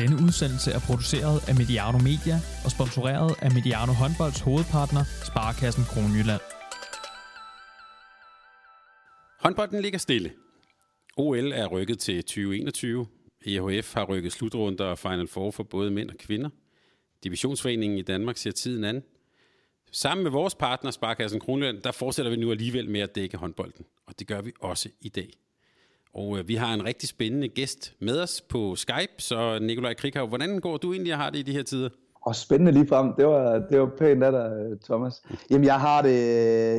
Denne udsendelse er produceret af Mediano Media og sponsoreret af Mediano Håndbolds hovedpartner, Sparkassen Kronjylland. Håndbolden ligger stille. OL er rykket til 2021. EHF har rykket slutrunder og Final Four for både mænd og kvinder. Divisionsforeningen i Danmark ser tiden an. Sammen med vores partner, Sparkassen Kronjylland, der fortsætter vi nu alligevel med at dække håndbolden. Og det gør vi også i dag. Og øh, vi har en rigtig spændende gæst med os på Skype, så Nikolaj Krikhav, hvordan går du egentlig og har det i de her tider? Og spændende lige frem. Det var, det var pænt af dig, øh, Thomas. Jamen, jeg har det,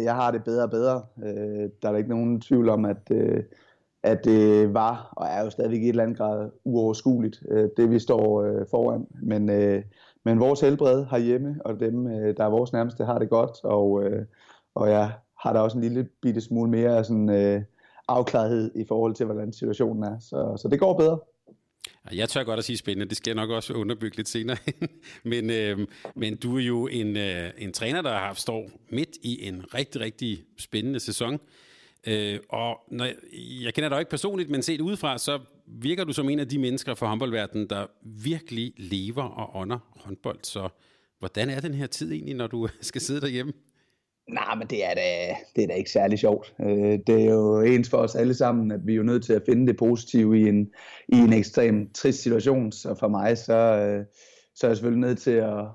jeg har det bedre og bedre. Øh, der er der ikke nogen tvivl om, at, øh, at det var, og er jo stadigvæk i et eller andet grad uoverskueligt, øh, det vi står øh, foran. Men, øh, men vores helbred herhjemme, og dem, øh, der er vores nærmeste, har det godt. Og, øh, og jeg har da også en lille bitte smule mere sådan... Øh, afklarethed i forhold til, hvordan situationen er. Så, så det går bedre. Jeg tør godt at sige spændende, det skal jeg nok også underbygge lidt senere. men, øh, men du er jo en, øh, en træner, der har står midt i en rigtig, rigtig spændende sæson. Øh, og når, jeg kender dig ikke personligt, men set udefra, så virker du som en af de mennesker fra håndboldverdenen, der virkelig lever og ånder håndbold. Så hvordan er den her tid egentlig, når du skal sidde derhjemme? Nej, men det er da, det er da ikke særlig sjovt. Øh, det er jo ens for os alle sammen, at vi er jo nødt til at finde det positive i en, i en ekstrem trist situation. Så for mig, så, øh, så er jeg selvfølgelig nødt til at,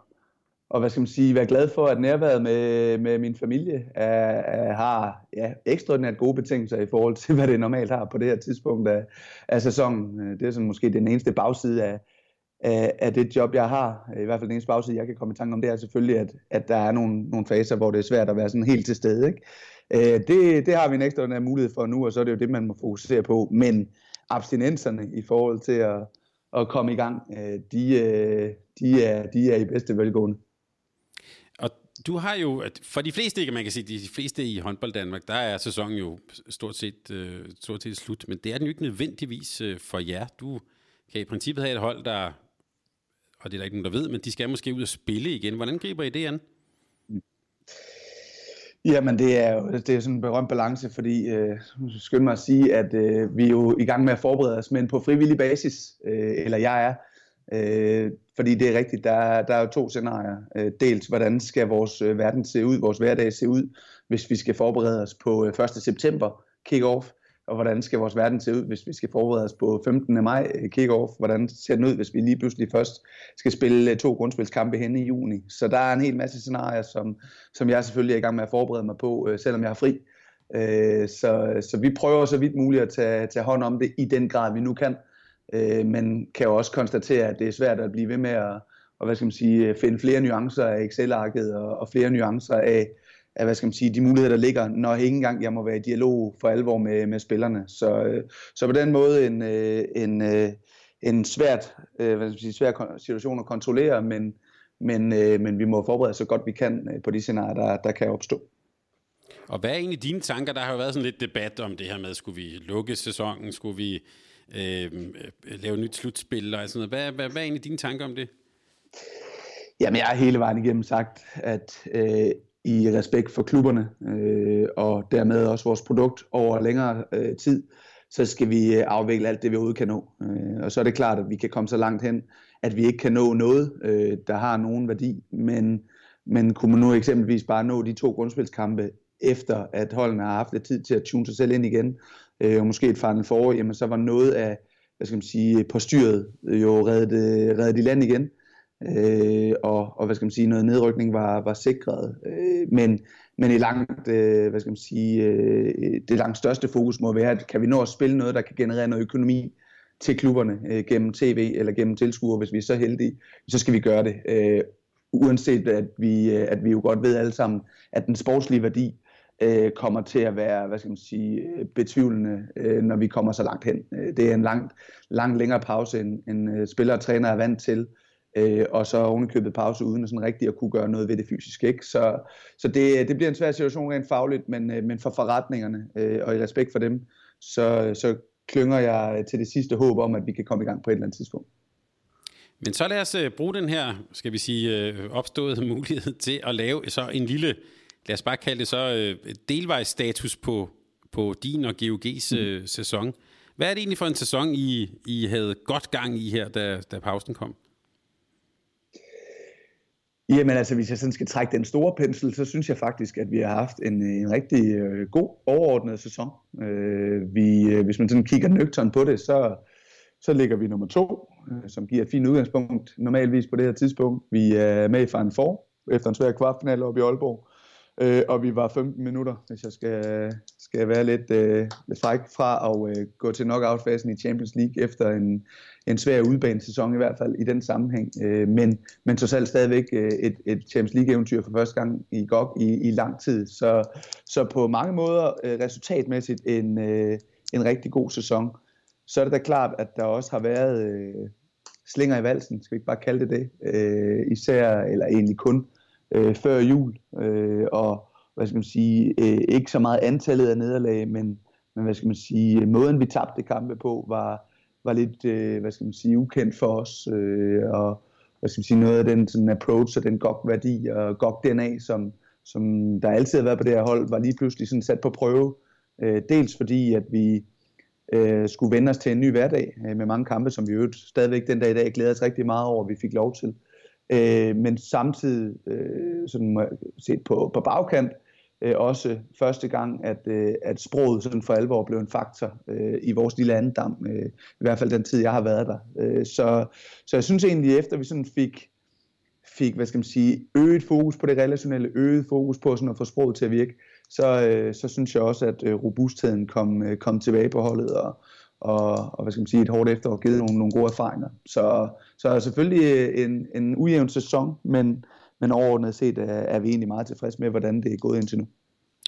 og hvad skal man sige, være glad for, at nærværet med, med min familie er, er, har ja, ekstraordinært gode betingelser i forhold til, hvad det normalt har på det her tidspunkt af, af sæsonen. Øh, det er sådan måske den eneste bagside af, af, af det job, jeg har. I hvert fald den eneste bagside, jeg kan komme i tanke om, det er selvfølgelig, at, at der er nogle, nogle faser, hvor det er svært at være sådan helt til stede. Ikke? Øh, det, det har vi en ekstra mulighed for nu, og så er det jo det, man må fokusere på. Men abstinenserne i forhold til at, at komme i gang, øh, de, øh, de, er, de er i bedste velgående. Og du har jo, for de fleste, kan man kan sige, de fleste i håndbold Danmark, der er sæsonen jo stort set, øh, stort set slut, men det er den jo ikke nødvendigvis for jer. Du kan i princippet have et hold, der og det er der ikke nogen, der ved, men de skal måske ud og spille igen. Hvordan griber I det an? Jamen, det er jo det er sådan en berømt balance, fordi øh, skynd mig at sige, at øh, vi er jo i gang med at forberede os, men på frivillig basis, øh, eller jeg er, øh, fordi det er rigtigt, der, der er jo to scenarier. Øh, dels, hvordan skal vores øh, verden se ud, vores hverdag se ud, hvis vi skal forberede os på øh, 1. september kick-off, og hvordan skal vores verden se ud, hvis vi skal forberede os på 15. maj øh, kick-off? Hvordan ser den ud, hvis vi lige pludselig først skal spille øh, to grundspilskampe hen i juni? Så der er en hel masse scenarier, som, som jeg selvfølgelig er i gang med at forberede mig på, øh, selvom jeg har fri. Så, så vi prøver så vidt muligt at tage, tage hånd om det i den grad, vi nu kan. Men kan jo også konstatere, at det er svært at blive ved med at og hvad skal man sige, finde flere nuancer af Excel-arket og, og flere nuancer af, af hvad skal man sige, de muligheder, der ligger, når ikke engang jeg må være i dialog for alvor med, med spillerne. Så, øh, så på den måde en, øh, en, øh, en svært, hvad skal man sige, svær situation at kontrollere, men, men, men vi må forberede så godt vi kan på de scenarier, der, der kan opstå. Og hvad er egentlig dine tanker? Der har jo været sådan lidt debat om det her med, skulle vi lukke sæsonen, skulle vi øh, lave nyt slutspil og sådan noget. Hvad, hvad, hvad er egentlig dine tanker om det? Jamen, jeg har hele vejen igennem sagt, at øh, i respekt for klubberne øh, og dermed også vores produkt over længere øh, tid, så skal vi øh, afvikle alt det, vi overhovedet kan nå. Øh, og så er det klart, at vi kan komme så langt hen, at vi ikke kan nå noget, øh, der har nogen værdi, men, men kunne man nu eksempelvis bare nå de to grundspilskampe, efter at holdene har haft lidt tid til at tune sig selv ind igen, øh, og måske et Final Four, jamen så var noget af, hvad skal man sige, på styret jo reddet, øh, reddet i land igen øh, og, og hvad skal man sige, noget nedrykning var, var sikret. Øh, men, men i langt, øh, hvad skal man sige, øh, det langt største fokus må være, at kan vi nå at spille noget, der kan generere noget økonomi til klubberne øh, gennem tv eller gennem tilskuere, hvis vi er så heldige, så skal vi gøre det. Øh, uanset at vi, øh, at vi jo godt ved alle sammen, at den sportslige værdi øh, kommer til at være, hvad skal man sige, øh, betvivlende, øh, når vi kommer så langt hen. Øh, det er en langt, langt længere pause, end, end øh, spillere og træner er vant til øh, og så ovenikøbet pause uden sådan rigtig at kunne gøre noget ved det fysisk. Ikke? Så, så det, det bliver en svær situation rent fagligt, men, øh, men for forretningerne øh, og i respekt for dem, så, så klynger jeg til det sidste håb om, at vi kan komme i gang på et eller andet tidspunkt. Men så lad os uh, bruge den her, skal vi sige, uh, opståede mulighed til at lave så en lille, lad os bare kalde det så, uh, delvejs status på, på din og GOG's mm. sæson. Hvad er det egentlig for en sæson, I, I havde godt gang i her, da, da pausen kom? Jamen altså, hvis jeg sådan skal trække den store pensel, så synes jeg faktisk, at vi har haft en, en rigtig øh, god overordnet sæson. Øh, vi, øh, hvis man sådan kigger nøgtern på det, så, så ligger vi nummer to, øh, som giver et fint udgangspunkt normalvis på det her tidspunkt. Vi er med i Final Four efter en svær kvartfinale op i Aalborg. Øh, og vi var 15 minutter, hvis jeg skal, skal være lidt, øh, lidt fræk fra at øh, gå til knockout-fasen i Champions League efter en, en svær udbanesæson i hvert fald i den sammenhæng. Øh, men, men så selv stadigvæk øh, et, et Champions League-eventyr for første gang i GOG i, i lang tid. Så, så på mange måder øh, resultatmæssigt en, øh, en rigtig god sæson. Så er det da klart, at der også har været øh, slinger i valsen, skal vi ikke bare kalde det det, øh, især, eller egentlig kun øh, før jul, øh, og hvad skal man sige, øh, ikke så meget antallet af nederlag, men, men hvad skal man sige, måden vi tabte kampe på var, var lidt, øh, hvad skal man sige, ukendt for os, øh, og hvad skal man sige, noget af den sådan approach og den GOG-værdi og GOG-DNA, som, som der altid har været på det her hold, var lige pludselig sådan sat på prøve. Øh, dels fordi, at vi øh, skulle vende os til en ny hverdag øh, med mange kampe, som vi jo stadigvæk den dag i dag glæder os rigtig meget over, at vi fik lov til. Øh, men samtidig, øh, sådan set på, på bagkant, øh, Øh, også første gang, at, øh, at sproget sådan for alvor blev en faktor øh, i vores lille andendam, øh, i hvert fald den tid, jeg har været der. Øh, så, så jeg synes egentlig, efter vi sådan fik, fik hvad skal man sige, øget fokus på det relationelle, øget fokus på sådan at få sproget til at virke, så, øh, så synes jeg også, at øh, robustheden kom, øh, kom tilbage på holdet, og, og, og hvad skal man sige, et hårdt efterår givet nogle, nogle gode erfaringer. Så, så er selvfølgelig øh, en, en ujævn sæson, men, men overordnet set er, er vi egentlig meget tilfredse med, hvordan det er gået indtil nu.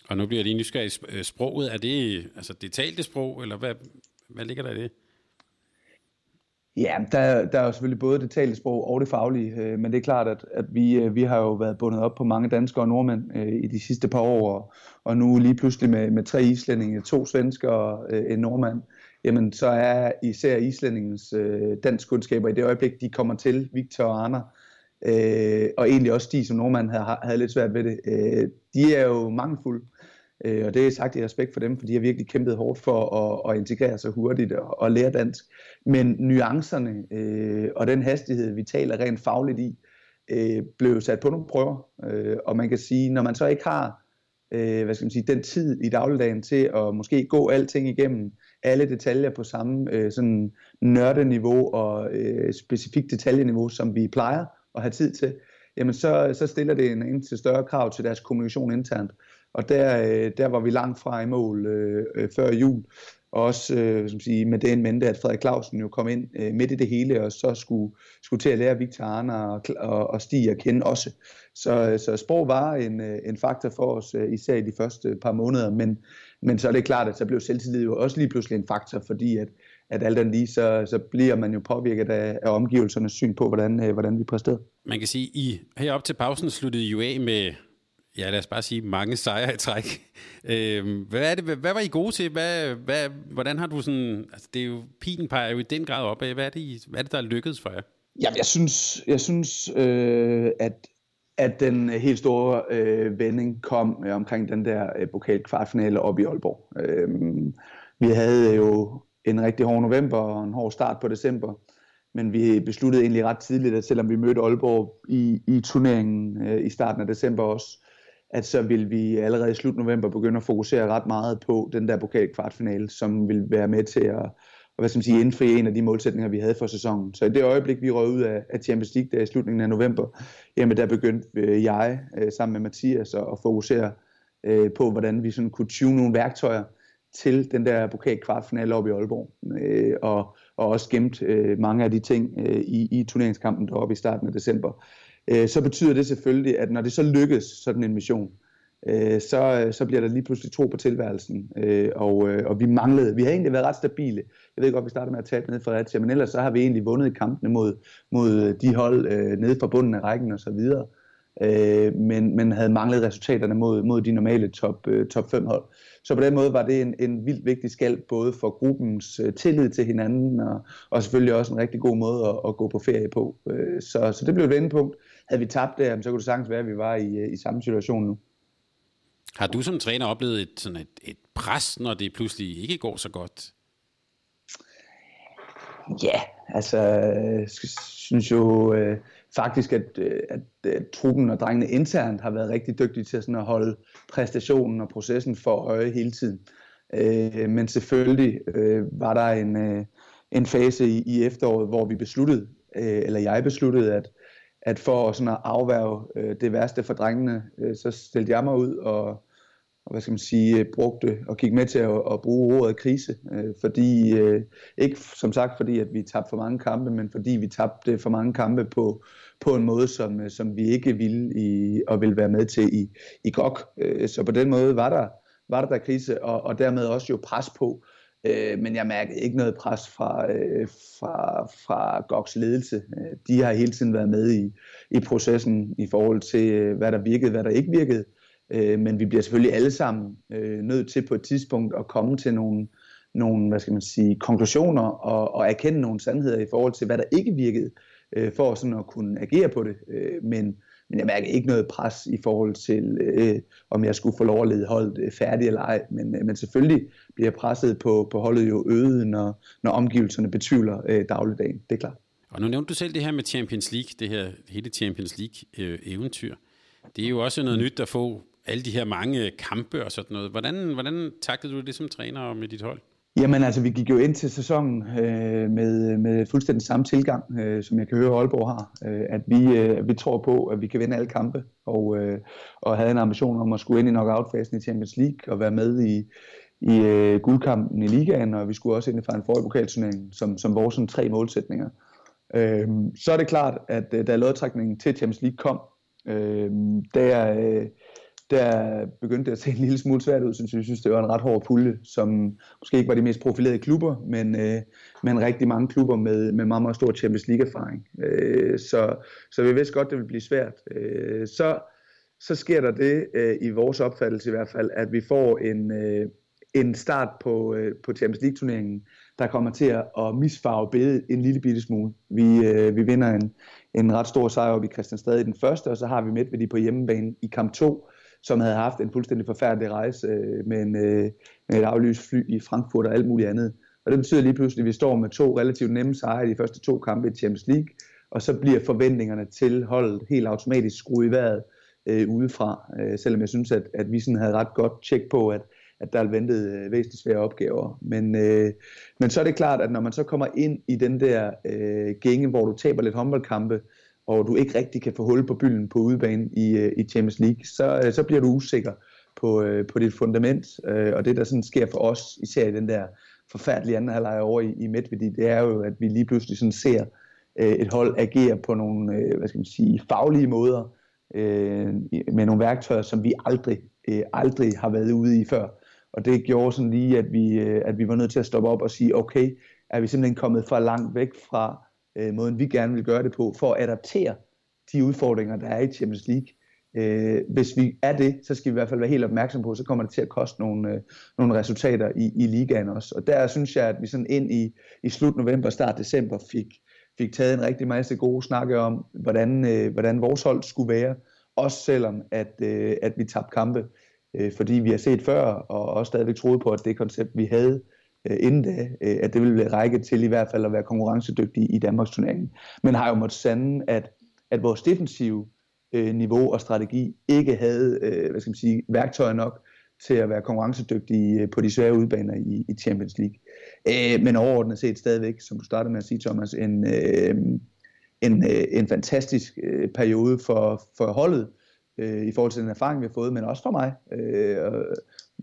Og nu bliver jeg lige nysgerrig. Sproget, er det altså det talte sprog, eller hvad, hvad ligger der i det? Ja, der, der er jo selvfølgelig både det talte sprog og det faglige, øh, men det er klart, at, at vi, øh, vi har jo været bundet op på mange danskere og nordmænd øh, i de sidste par år, og, og nu lige pludselig med, med tre islændinge, to svensker og øh, en nordmand, jamen så er især islændingens øh, dansk kundskaber i det øjeblik, de kommer til, Victor og Anna, øh, Øh, og egentlig også de, som Normand havde, havde lidt svært ved det, øh, de er jo mangelfulde. Øh, og det er sagt i respekt for dem, for de har virkelig kæmpet hårdt for at, at integrere sig hurtigt og, og lære dansk. Men nuancerne øh, og den hastighed, vi taler rent fagligt i, øh, blev sat på nogle prøver. Øh, og man kan sige, når man så ikke har øh, hvad skal man sige, den tid i dagligdagen til at måske gå alting igennem, alle detaljer på samme øh, sådan nørdeniveau og øh, specifikt detaljeniveau, som vi plejer at have tid til, jamen så, så stiller det en, en til større krav til deres kommunikation internt. Og der, øh, der var vi langt fra i mål øh, øh før jul. Også øh, som sige, med det en mente, at Frederik Clausen jo kom ind øh, midt i det hele, og så skulle, skulle til at lære Victor Arne og, og, og Stig at kende også. Så, øh, så sprog var en, en faktor for os, især i de første par måneder. Men, men så er det klart, at så blev selvtillid jo også lige pludselig en faktor, fordi at, at alt andet lige, så, så bliver man jo påvirket af, af omgivelsernes syn på, hvordan, øh, hvordan vi præsterede. Man kan sige, I herop til pausen sluttede jo af med ja, lad os bare sige, mange sejre i træk. Øh, hvad, er det, hvad var I gode til? Hvad, hvad, hvordan har du sådan, altså det er jo, pilen peger jo i den grad op af, hvad er det, hvad er det der er lykkedes for jer? Jamen, jeg synes, jeg synes øh, at, at den helt store øh, vending kom øh, omkring den der øh, pokal kvartfinale op i Aalborg. Øh, vi havde jo en rigtig hård november og en hård start på december, men vi besluttede egentlig ret tidligt, at selvom vi mødte Aalborg i, i turneringen øh, i starten af december også, at så vil vi allerede i slut november begynde at fokusere ret meget på den der pokalkvartfinale, som vil være med til at, og hvad skal man sige, indfri en af de målsætninger, vi havde for sæsonen. Så i det øjeblik, vi røg ud af, Champions League der i slutningen af november, jamen der begyndte øh, jeg øh, sammen med Mathias at, fokusere øh, på, hvordan vi sådan kunne tune nogle værktøjer til den der pokalkvartfinale op i Aalborg. Øh, og, og også gemt øh, mange af de ting øh, i, i turneringskampen deroppe i starten af december øh, så betyder det selvfølgelig, at når det så lykkes, sådan en mission, øh, så, så bliver der lige pludselig tro på tilværelsen. Øh, og, øh, og vi manglede, vi har egentlig været ret stabile. Jeg ved godt, vi startede med at tabe ned fra Fredericia, men ellers så har vi egentlig vundet kampene mod, mod de hold øh, nede fra bunden af rækken og så videre. Øh, men, men havde manglet resultaterne mod, mod de normale top, øh, top 5 hold. Så på den måde var det en, en vildt vigtig skald, både for gruppens øh, tillid til hinanden, og, og selvfølgelig også en rigtig god måde at, at gå på ferie på. Øh, så, så det blev et vendepunkt. Havde vi tabt det, så kunne det sagtens være, at vi var i, øh, i samme situation nu. Har du som træner oplevet et, sådan et, et pres, når det pludselig ikke går så godt? Ja, altså, jeg synes jo øh, faktisk, at, øh, at, at truppen og drengene internt har været rigtig dygtige til sådan at holde præstationen og processen for øje hele tiden. Øh, men selvfølgelig øh, var der en, øh, en fase i, i efteråret, hvor vi besluttede, øh, eller jeg besluttede, at, at for sådan at afværge øh, det værste for drengene, øh, så stillede jeg mig ud og hvad skal man sige, øh, brugte og gik med til at, at bruge ordet krise, øh, fordi, øh, ikke som sagt fordi, at vi tabte for mange kampe, men fordi vi tabte for mange kampe på, på en måde, som, øh, som vi ikke ville i, og ville være med til i, i GOG. Øh, så på den måde var der, var der der krise, og, og dermed også jo pres på, øh, men jeg mærkede ikke noget pres fra, øh, fra, fra GOGs ledelse. Øh, de har hele tiden været med i, i processen i forhold til, hvad der virkede, hvad der ikke virkede, Øh, Øh, men vi bliver selvfølgelig alle sammen øh, nødt til på et tidspunkt at komme til nogle, nogle hvad skal man sige, konklusioner og, og erkende nogle sandheder i forhold til, hvad der ikke virkede, øh, for sådan at kunne agere på det. Øh, men, men jeg mærker ikke noget pres i forhold til, øh, om jeg skulle få lov at lede holdet øh, færdigt eller ej. Men, øh, men selvfølgelig bliver presset på, på holdet jo øget, når, når omgivelserne betvivler øh, dagligdagen. Det er klart. Og nu nævnte du selv det her med Champions League, det her hele Champions League-eventyr. Øh, det er jo også noget nyt at få alle de her mange kampe og sådan noget. Hvordan, hvordan taklede du det som træner med dit hold? Jamen altså, vi gik jo ind til sæsonen øh, med, med fuldstændig samme tilgang, øh, som jeg kan høre, Aalborg har. Øh, at vi, øh, vi tror på, at vi kan vinde alle kampe, og, øh, og havde en ambition om at skulle ind i knockout-fasen i Champions League og være med i, i øh, guldkampen i ligaen, og vi skulle også ind i en forrige pokalturnering, som, som vores sådan, tre målsætninger. Øh, så er det klart, at øh, da lodtrækningen til Champions League kom, øh, der... Øh, der begyndte det at se en lille smule svært ud, synes jeg. synes, det var en ret hård pulje, som måske ikke var de mest profilerede klubber, men, øh, men rigtig mange klubber med, med meget, meget stor Champions League-erfaring. Øh, så, så vi vidste godt, det ville blive svært. Øh, så, så sker der det, øh, i vores opfattelse i hvert fald, at vi får en, øh, en start på, øh, på Champions League-turneringen, der kommer til at misfarve billedet en lille bitte smule. Vi, øh, vi vinder en, en ret stor sejr op i Christianstad i den første, og så har vi Medvedi på hjemmebane i kamp 2, som havde haft en fuldstændig forfærdelig rejse øh, med, en, øh, med et aflyst fly i Frankfurt og alt muligt andet. Og det betyder lige pludselig, at vi står med to relativt nemme sejre i de første to kampe i Champions League, og så bliver forventningerne til holdet helt automatisk skruet i vejret øh, udefra, øh, selvom jeg synes, at, at vi sådan havde ret godt tjek på, at, at der ventede øh, væsentligt svære opgaver. Men, øh, men så er det klart, at når man så kommer ind i den der øh, gænge, hvor du taber lidt håndboldkampe, og du ikke rigtig kan få hul på bylden på udebane i, øh, i Champions League, så, øh, så bliver du usikker på, øh, på dit fundament. Og det, der sådan sker for os, især i den der forfærdelige anden halvleg over i, i Medvedi, det er jo, at vi lige pludselig sådan ser et hold agere på nogle hvad skal man sige, faglige måder, med nogle værktøjer, som vi aldrig, aldrig har været ude i før. Og det gjorde sådan lige, at vi, at vi var nødt til at stoppe op og sige, okay, er vi simpelthen kommet for langt væk fra øh, måden, vi gerne vil gøre det på, for at adaptere de udfordringer, der er i Champions League. Øh, hvis vi er det, så skal vi i hvert fald være helt opmærksom på, så kommer det til at koste nogle, øh, nogle resultater i, i ligaen også. Og der synes jeg, at vi sådan ind i, i slut november, start december fik, fik taget en rigtig masse gode snakke om, hvordan, øh, hvordan vores hold skulle være, også selvom at, øh, at vi tabte kampe. Øh, fordi vi har set før, og også stadigvæk troede på, at det koncept, vi havde, øh, inden da, øh, at det ville række til i hvert fald at være konkurrencedygtig i Danmarks turnering. Men har jo måttet sande, at, at vores defensive øh, niveau og strategi ikke havde øh, hvad skal man sige, værktøjer nok til at være konkurrencedygtige øh, på de svære udbaner i, i Champions League. Øh, men overordnet set stadigvæk, som du startede med at sige, Thomas, en, øh, en, øh, en fantastisk øh, periode for, for holdet øh, i forhold til den erfaring, vi har fået, men også for mig. Øh,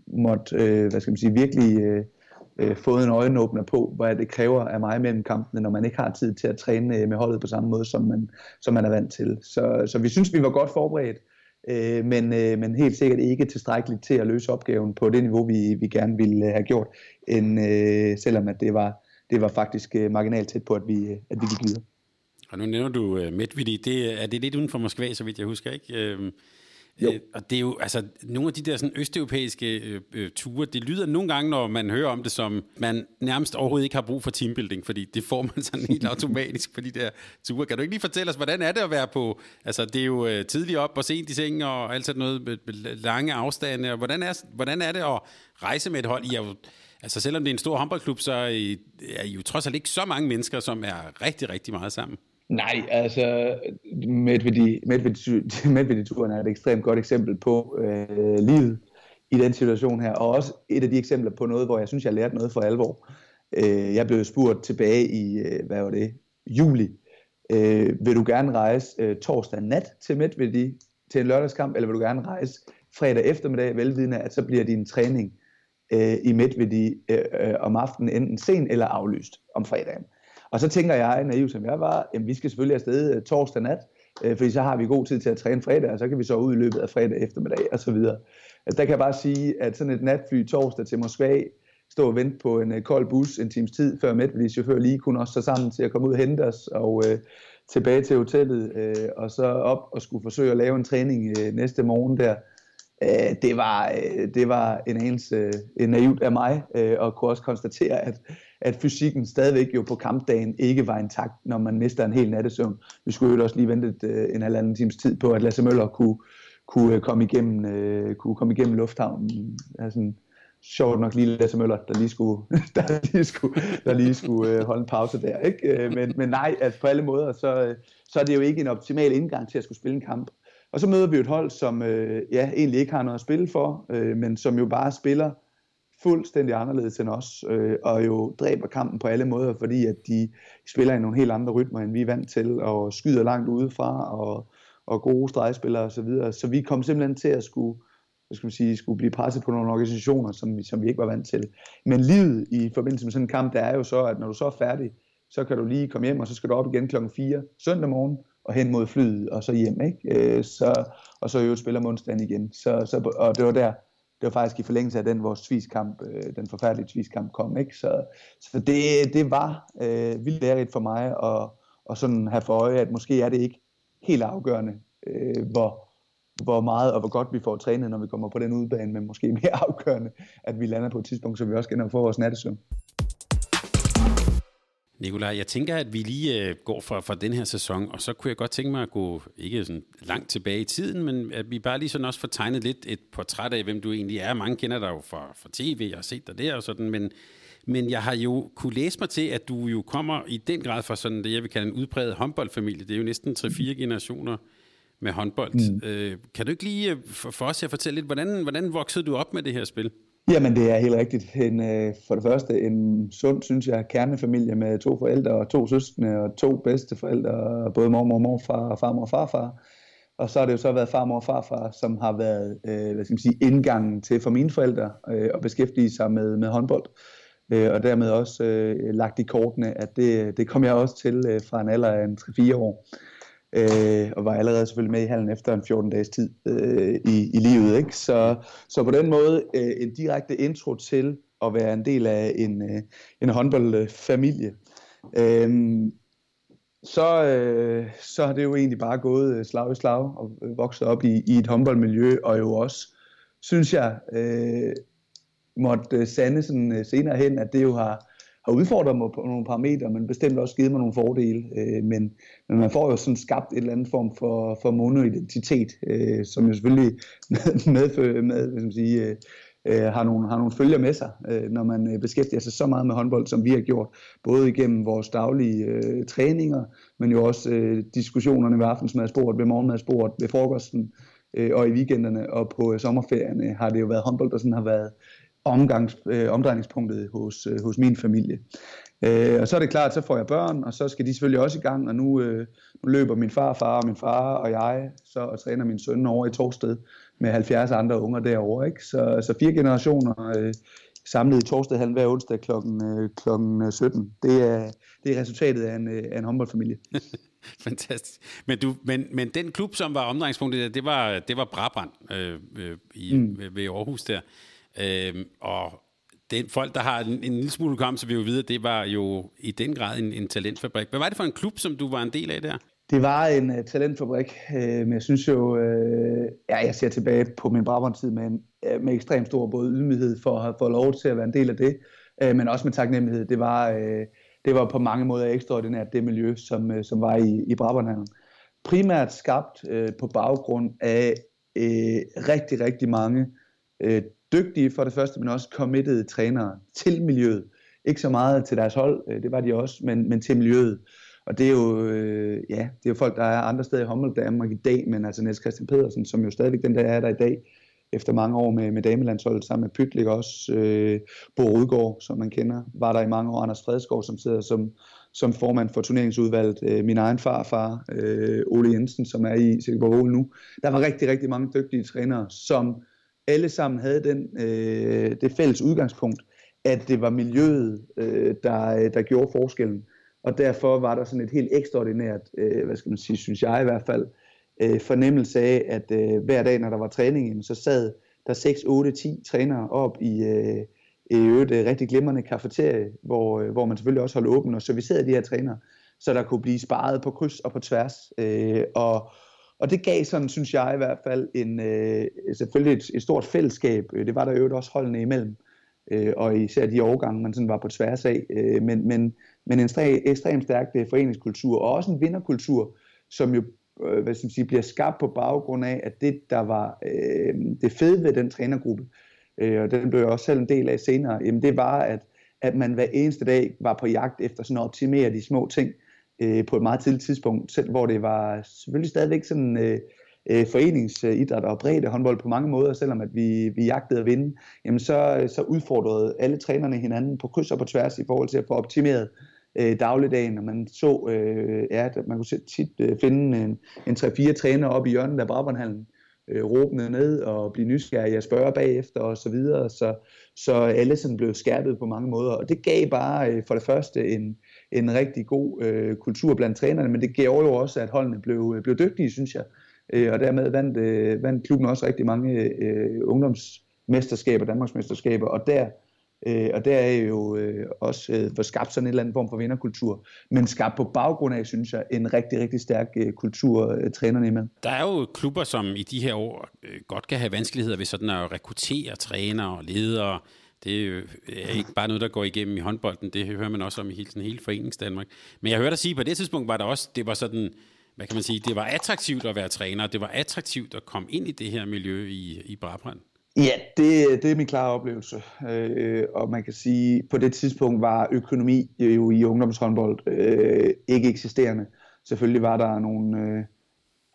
måtte, øh, hvad skal man sige, virkelig øh, øh, fået en øjenåbner på, hvad det kræver af mig mellem kampene, når man ikke har tid til at træne øh, med holdet på samme måde, som man, som man er vant til. Så, så vi synes, vi var godt forberedt, øh, men, øh, men helt sikkert ikke tilstrækkeligt til at løse opgaven på det niveau, vi, vi gerne ville øh, have gjort, end, øh, selvom at det var, det var faktisk øh, marginalt tæt på, at vi, øh, at vi gik videre. Og nu nævner du øh, Medvidi. det, er det lidt uden for Moskva, så vidt jeg husker, ikke? Øh, jo. Øh, og det er jo, altså, nogle af de der sådan østeuropæiske øh, øh, ture, det lyder nogle gange, når man hører om det, som man nærmest overhovedet ikke har brug for teambuilding, fordi det får man sådan helt automatisk på de der ture. Kan du ikke lige fortælle os, hvordan er det at være på, altså det er jo øh, tidligt op og sent i seng og alt sådan noget med, med lange afstande, og hvordan er, hvordan er det at rejse med et hold? I er jo, Altså selvom det er en stor håndboldklub, så er I, er I jo trods alt ikke så mange mennesker, som er rigtig, rigtig meget sammen. Nej, altså Medvedi-turen er et ekstremt godt eksempel på øh, livet i den situation her, og også et af de eksempler på noget, hvor jeg synes, jeg har lært noget for alvor. Øh, jeg blev spurgt tilbage i, øh, hvad var det, juli, øh, vil du gerne rejse øh, torsdag nat til Medvedi til en lørdagskamp, eller vil du gerne rejse fredag eftermiddag, velvidende, at så bliver din træning øh, i Medvedi øh, øh, om aftenen enten sen eller aflyst om fredagen. Og så tænker jeg, naiv som jeg var, at vi skal selvfølgelig afsted øh, torsdag nat, øh, fordi så har vi god tid til at træne fredag, og så kan vi så ud i løbet af fredag eftermiddag og så videre. Øh, der kan jeg bare sige, at sådan et natfly torsdag til Moskva, stå og vente på en kold bus en times tid, før Medvedis chauffør lige kunne også så sammen til at komme ud og hente os, og øh, tilbage til hotellet, øh, og så op og skulle forsøge at lave en træning øh, næste morgen der. Øh, det, var, øh, det var en anelse øh, naivt af mig, øh, og kunne også konstatere, at, at fysikken stadigvæk jo på kampdagen ikke var intakt, når man mister en hel nattesøvn. Vi skulle jo også lige vente et, øh, en halvanden times tid på, at Lasse Møller kunne, kunne øh, komme igennem, øh, kunne komme igennem lufthavnen. Altså, sjovt nok lige Lasse Møller, der lige skulle, der lige skulle, der lige skulle øh, holde en pause der. Ikke? Øh, men, men nej, altså på alle måder, så, øh, så er det jo ikke en optimal indgang til at skulle spille en kamp. Og så møder vi et hold, som øh, ja, egentlig ikke har noget at spille for, øh, men som jo bare spiller fuldstændig anderledes end os, øh, og jo dræber kampen på alle måder, fordi at de spiller i nogle helt andre rytmer, end vi er vant til, og skyder langt udefra, og, og gode stregspillere osv. Så, videre. så vi kom simpelthen til at skulle, hvad skal man sige, skulle blive presset på nogle organisationer, som vi, som vi ikke var vant til. Men livet i forbindelse med sådan en kamp, det er jo så, at når du så er færdig, så kan du lige komme hjem, og så skal du op igen klokken 4 søndag morgen, og hen mod flyet, og så hjem, ikke? Øh, så, og så jo spiller onsdagen igen. Så, så, og det var der, det var faktisk i forlængelse af den vores tviskamp, øh, den forfærdelige tviskamp kom, ikke? Så, så det, det var øh, vildt lærerigt for mig at, at sådan have for øje, at måske er det ikke helt afgørende, øh, hvor, hvor meget og hvor godt vi får trænet, når vi kommer på den udbane, men måske mere afgørende, at vi lander på et tidspunkt, så vi også kan få vores nattesøvn. Nikolaj, jeg tænker, at vi lige øh, går fra, fra den her sæson, og så kunne jeg godt tænke mig at gå ikke sådan langt tilbage i tiden, men at vi bare lige sådan også får tegnet lidt et portræt af, hvem du egentlig er. Mange kender dig jo fra, fra tv, jeg har set dig der og sådan, men, men jeg har jo kunne læse mig til, at du jo kommer i den grad fra sådan det, jeg vil kalde en udbredt håndboldfamilie. Det er jo næsten 3-4 generationer med håndbold. Mm. Øh, kan du ikke lige øh, for, for os at fortælle lidt, hvordan, hvordan voksede du op med det her spil? Jamen, det er helt rigtigt. En, øh, for det første en sund, synes jeg, kernefamilie med to forældre og to søskende og to bedsteforældre, både mormor og morfar og farmor og farfar. Og så har det jo så været farmor og farfar, som har været øh, hvad skal man sige, indgangen til for mine forældre øh, at beskæftige sig med, med håndbold. Øh, og dermed også øh, lagt i kortene, at det, det kom jeg også til øh, fra en alder af en 3-4 år øh, Øh, og var allerede selvfølgelig med i hallen efter en 14 dages tid øh, i, i livet. Ikke? Så, så på den måde øh, en direkte intro til at være en del af en, øh, en håndboldfamilie. Øh, så, øh, så har det jo egentlig bare gået øh, slag i slag og øh, vokset op i, i et håndboldmiljø, og jo også, synes jeg, øh, måtte sande sådan, senere hen, at det jo har, har udfordret mig på nogle parametre, men bestemt også givet mig nogle fordele. Øh, men, men man får jo sådan skabt et eller andet form for, for monoidentitet, øh, som jo selvfølgelig medfører med, med, med sige, øh, øh, har, nogle, har nogle følger med sig, øh, når man øh, beskæftiger sig så meget med håndbold, som vi har gjort, både igennem vores daglige øh, træninger, men jo også øh, diskussionerne ved aftensmadsbordet, ved morgenmadsbordet, ved frokosten, øh, og i weekenderne og på øh, sommerferierne har det jo været håndbold, der sådan har været omgangs, øh, omdrejningspunktet hos, øh, hos min familie. Øh, og så er det klart, så får jeg børn, og så skal de selvfølgelig også i gang, og nu, øh, nu løber min far, far og min far og jeg så og træner min søn over i Torsted med 70 andre unger derovre. Ikke? Så, så fire generationer øh, samlet i Torsted halv hver onsdag klokken, øh, klokken 17. Det er, det er resultatet af en, øh, af en håndboldfamilie. Fantastisk. Men, du, men, men den klub, som var omdrejningspunktet, det var, det var Brabrand øh, øh, i, mm. ved Aarhus der. Øhm, og den folk, der har en, en lille smule hukommelse, så vi jo at det var jo i den grad en, en talentfabrik. Hvad var det for en klub, som du var en del af der? Det var en uh, talentfabrik, uh, men jeg synes jo, uh, ja, jeg ser tilbage på min Brabant-tid med, en, uh, med ekstremt stor både ydmyghed for at have fået lov til at være en del af det, uh, men også med taknemmelighed. Det var, uh, det var på mange måder ekstraordinært det miljø, som, uh, som var i, i Brabrandhallen. Primært skabt uh, på baggrund af uh, rigtig, rigtig mange uh, dygtige for det første, men også committed trænere til miljøet. Ikke så meget til deres hold, øh, det var de også, men, men til miljøet. Og det er jo, øh, ja, det er jo folk, der er andre steder i Hommel, Danmark i dag, men altså Niels Christian Pedersen, som jo stadigvæk den der er der i dag, efter mange år med, med damelandsholdet sammen med Pytlik også. Øh, Bo Rudgaard, som man kender, var der i mange år. Anders Fredskov, som sidder som, som formand for turneringsudvalget. Øh, min egen farfar, øh, Ole Jensen, som er i Silkeborg nu. Der var rigtig, rigtig mange dygtige trænere, som alle sammen havde den, øh, det fælles udgangspunkt, at det var miljøet, øh, der, øh, der gjorde forskellen. Og derfor var der sådan et helt ekstraordinært, øh, hvad skal man sige, synes jeg i hvert fald, øh, fornemmelse af, at øh, hver dag, når der var træning, så sad der 6, 8, 10 trænere op i, øh, i øvrigt øh, rigtig glimrende kafeterie, hvor, øh, hvor man selvfølgelig også holdt åben og servicerede de her trænere, så der kunne blive sparet på kryds og på tværs. Øh, og, og det gav sådan, synes jeg i hvert fald, en, øh, selvfølgelig et, et stort fællesskab. Øh, det var der jo også holdene imellem, øh, og især de årgange, man sådan var på tværs af. Øh, men, men, men en ekstremt stærk øh, foreningskultur, og også en vinderkultur, som jo øh, hvad skal man sige, bliver skabt på baggrund af, at det, der var øh, det fede ved den trænergruppe, øh, og den blev jeg også selv en del af senere, jamen det var, at, at man hver eneste dag var på jagt efter sådan at optimere de små ting øh, på et meget tidligt tidspunkt, selv hvor det var selvfølgelig stadigvæk sådan øh, øh, foreningsidræt og bredde håndbold på mange måder, selvom at vi, vi jagtede at vinde, jamen så, så udfordrede alle trænerne hinanden på kryds og på tværs i forhold til at få optimeret øh, dagligdagen, og man så, øh, ja, man kunne tit øh, finde en, en 3-4 træner op i hjørnet af Brabrandhallen, øh, råbende ned og blive nysgerrige og spørge bagefter og så videre, så, så alle sådan blev skærpet på mange måder, og det gav bare øh, for det første en, en rigtig god øh, kultur blandt trænerne, men det gjorde jo også, at holdene blev, øh, blev dygtige, synes jeg, øh, og dermed vandt, øh, vandt klubben også rigtig mange øh, ungdomsmesterskaber, Danmarksmesterskaber, og der Øh, og der er jo øh, også øh, for skabt sådan en eller anden form for vinderkultur, men skabt på baggrund af, synes jeg, en rigtig, rigtig stærk øh, kultur øh, trænerne imellem. Der er jo klubber, som i de her år øh, godt kan have vanskeligheder ved sådan at rekruttere trænere og ledere. Det er jo ikke bare noget, der går igennem i håndbolden, det hører man også om i hele, sådan hele forenings Danmark. Men jeg hørte dig sige, at på det tidspunkt var der også, det var sådan, hvad kan man sige, det var attraktivt at være træner, det var attraktivt at komme ind i det her miljø i, i Brabrand. Ja, det, det er min klare oplevelse. Øh, og man kan sige, på det tidspunkt var økonomi jo i ungdomshåndbold øh, ikke eksisterende. Selvfølgelig var der nogle øh,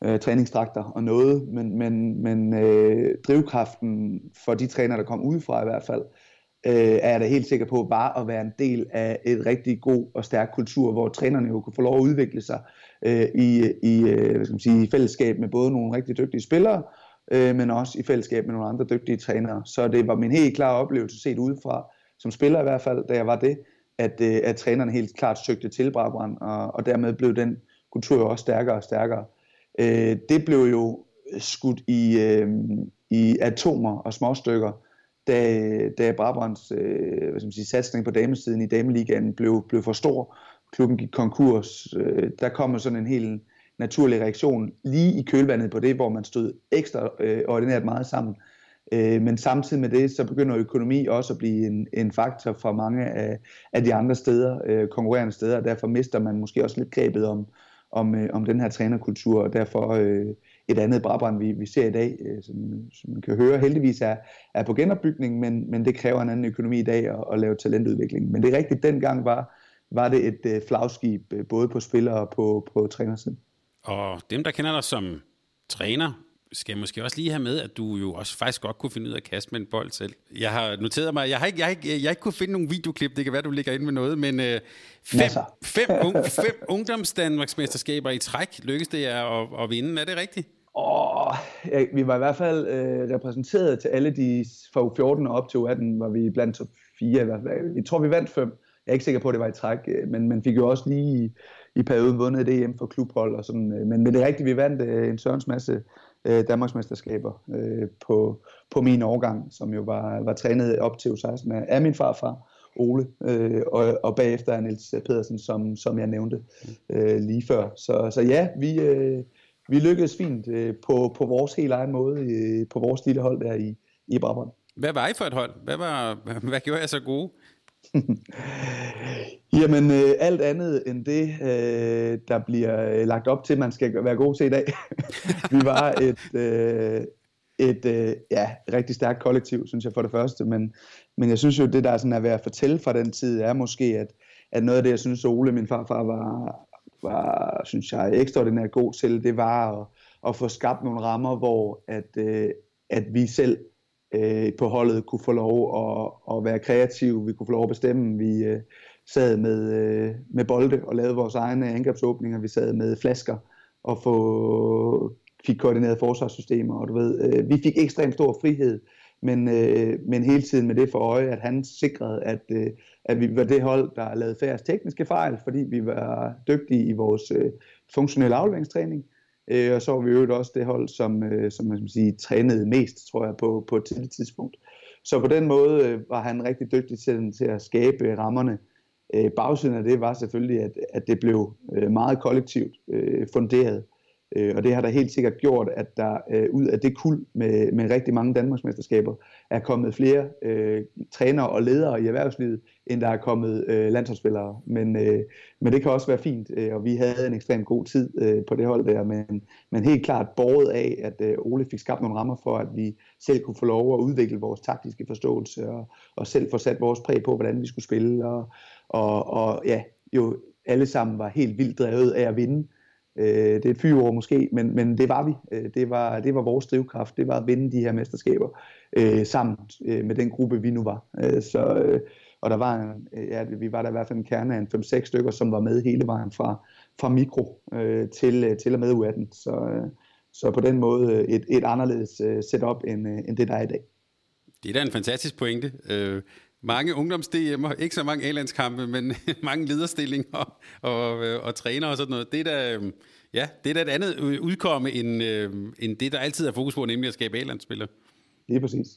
øh træningstrakter og noget, men, men, men øh, drivkraften for de trænere, der kom udefra i hvert fald, øh, er jeg da helt sikker på, bare at være en del af et rigtig god og stærk kultur, hvor trænerne jo kunne få lov at udvikle sig øh, i, i, øh, hvad skal man sige, i fællesskab med både nogle rigtig dygtige spillere, øh, men også i fællesskab med nogle andre dygtige trænere. Så det var min helt klare oplevelse set udefra, som spiller i hvert fald, da jeg var det, at, øh, at trænerne helt klart søgte til Brabrand, og, og dermed blev den kultur jo også stærkere og stærkere. Øh, det blev jo skudt i, øh, i atomer og småstykker, da, da Brabrands øh, hvad skal man sige, satsning på damesiden i dameligaen blev, blev for stor. Klubben gik konkurs. Øh, der kom sådan en helt naturlig reaktion lige i kølvandet på det, hvor man stod ekstra øh, ordinært meget sammen. Øh, men samtidig med det, så begynder økonomi også at blive en, en faktor for mange af, af de andre steder, øh, konkurrerende steder, og derfor mister man måske også lidt grebet om, om, øh, om den her trænerkultur, og derfor øh, et andet Brabrand, vi, vi ser i dag, øh, som, som man kan høre heldigvis er, er på genopbygning, men, men det kræver en anden økonomi i dag at, at lave talentudvikling. Men det er rigtigt, dengang var, var det et øh, flagskib, øh, både på spillere og på, på trænersiden. Og dem, der kender dig som træner, skal måske også lige have med, at du jo også faktisk godt kunne finde ud af at kaste med en bold selv. Jeg har noteret mig, jeg har ikke, jeg har ikke, jeg har ikke kunne finde nogen videoklip, det kan være, du ligger ind med noget, men øh, fem, fem, un, fem ungdomsdanmarksmesterskaber i træk lykkedes det jer at, at vinde, er det rigtigt? Åh, ja, vi var i hvert fald øh, repræsenteret til alle de fra U14 og op til U18, var vi blandt top 4 i hvert fald. Jeg tror, vi vandt fem. Jeg er ikke sikker på, at det var i træk, øh, men man fik jo også lige i perioden vundet det EM for klubhold og sådan. Øh, men, men det er rigtigt, vi vandt øh, en sørens masse øh, Danmarksmesterskaber øh, på, på min årgang, som jo var, var trænet op til U16 af, af min farfar, Ole, øh, og, og bagefter er Niels Pedersen, som, som jeg nævnte øh, lige før. Så, så ja, vi, øh, vi lykkedes fint øh, på, på vores helt egen måde, øh, på vores lille hold der i, i Brabrand. Hvad var I for et hold? Hvad, var, hvad gjorde jeg så gode? Jamen, øh, alt andet end det, øh, der bliver øh, lagt op til, man skal være god til i dag. vi var et, øh, et øh, ja, rigtig stærkt kollektiv, synes jeg for det første, men, men jeg synes jo, det der sådan er ved at fortælle fra den tid, er måske, at, at noget af det, jeg synes, Ole, min farfar, var, var synes jeg, ekstraordinært god til, det var at, at få skabt nogle rammer, hvor at, øh, at vi selv øh, på holdet kunne få lov at, at være kreative, vi kunne få lov at bestemme, vi øh, sad med, øh, med bolde og lavede vores egne angrebsåbninger, vi sad med flasker og få, fik koordineret forsvarssystemer, og du ved, øh, vi fik ekstremt stor frihed, men, øh, men hele tiden med det for øje, at han sikrede, at, øh, at vi var det hold, der lavede færre tekniske fejl, fordi vi var dygtige i vores øh, funktionelle afleveringstræning. Øh, og så var vi jo også det hold, som, øh, som man skal sige, trænede mest, tror jeg, på, på et tidligt tidspunkt. Så på den måde øh, var han rigtig dygtig til, til at skabe rammerne. Øh, bagsiden af det var selvfølgelig, at, at det blev øh, meget kollektivt øh, funderet. Øh, og det har da helt sikkert gjort, at der øh, ud af det kul med, med rigtig mange Danmarksmesterskaber er kommet flere øh, trænere og ledere i erhvervslivet, end der er kommet øh, landsholdsspillere. Men, øh, men det kan også være fint, øh, og vi havde en ekstremt god tid øh, på det hold der, men, men helt klart båret af, at øh, Ole fik skabt nogle rammer for, at vi selv kunne få lov at udvikle vores taktiske forståelse, og, og selv få sat vores præg på, hvordan vi skulle spille, og, og, og ja, jo alle sammen var helt vildt drevet af at vinde. Øh, det er et fyreord måske, men, men det var vi. Øh, det, var, det var vores drivkraft. Det var at vinde de her mesterskaber øh, sammen øh, med den gruppe, vi nu var. Øh, så, øh, og der var en, øh, ja, vi var der i hvert fald en kerne af en 5-6 stykker, som var med hele vejen fra, fra mikro øh, til, øh, til og med U18. Så, øh, så på den måde øh, et, et anderledes øh, setup end, øh, end det, der er i dag. Det er da en fantastisk pointe. Øh, mange ungdoms-DM'er, ikke så mange A-landskampe, men mange lederstillinger og, og, og træner og sådan noget. Det er da, øh, ja, det er da et andet udkomme end, øh, end det, der altid er fokus på, nemlig at skabe A-landsspillere. Lige præcis.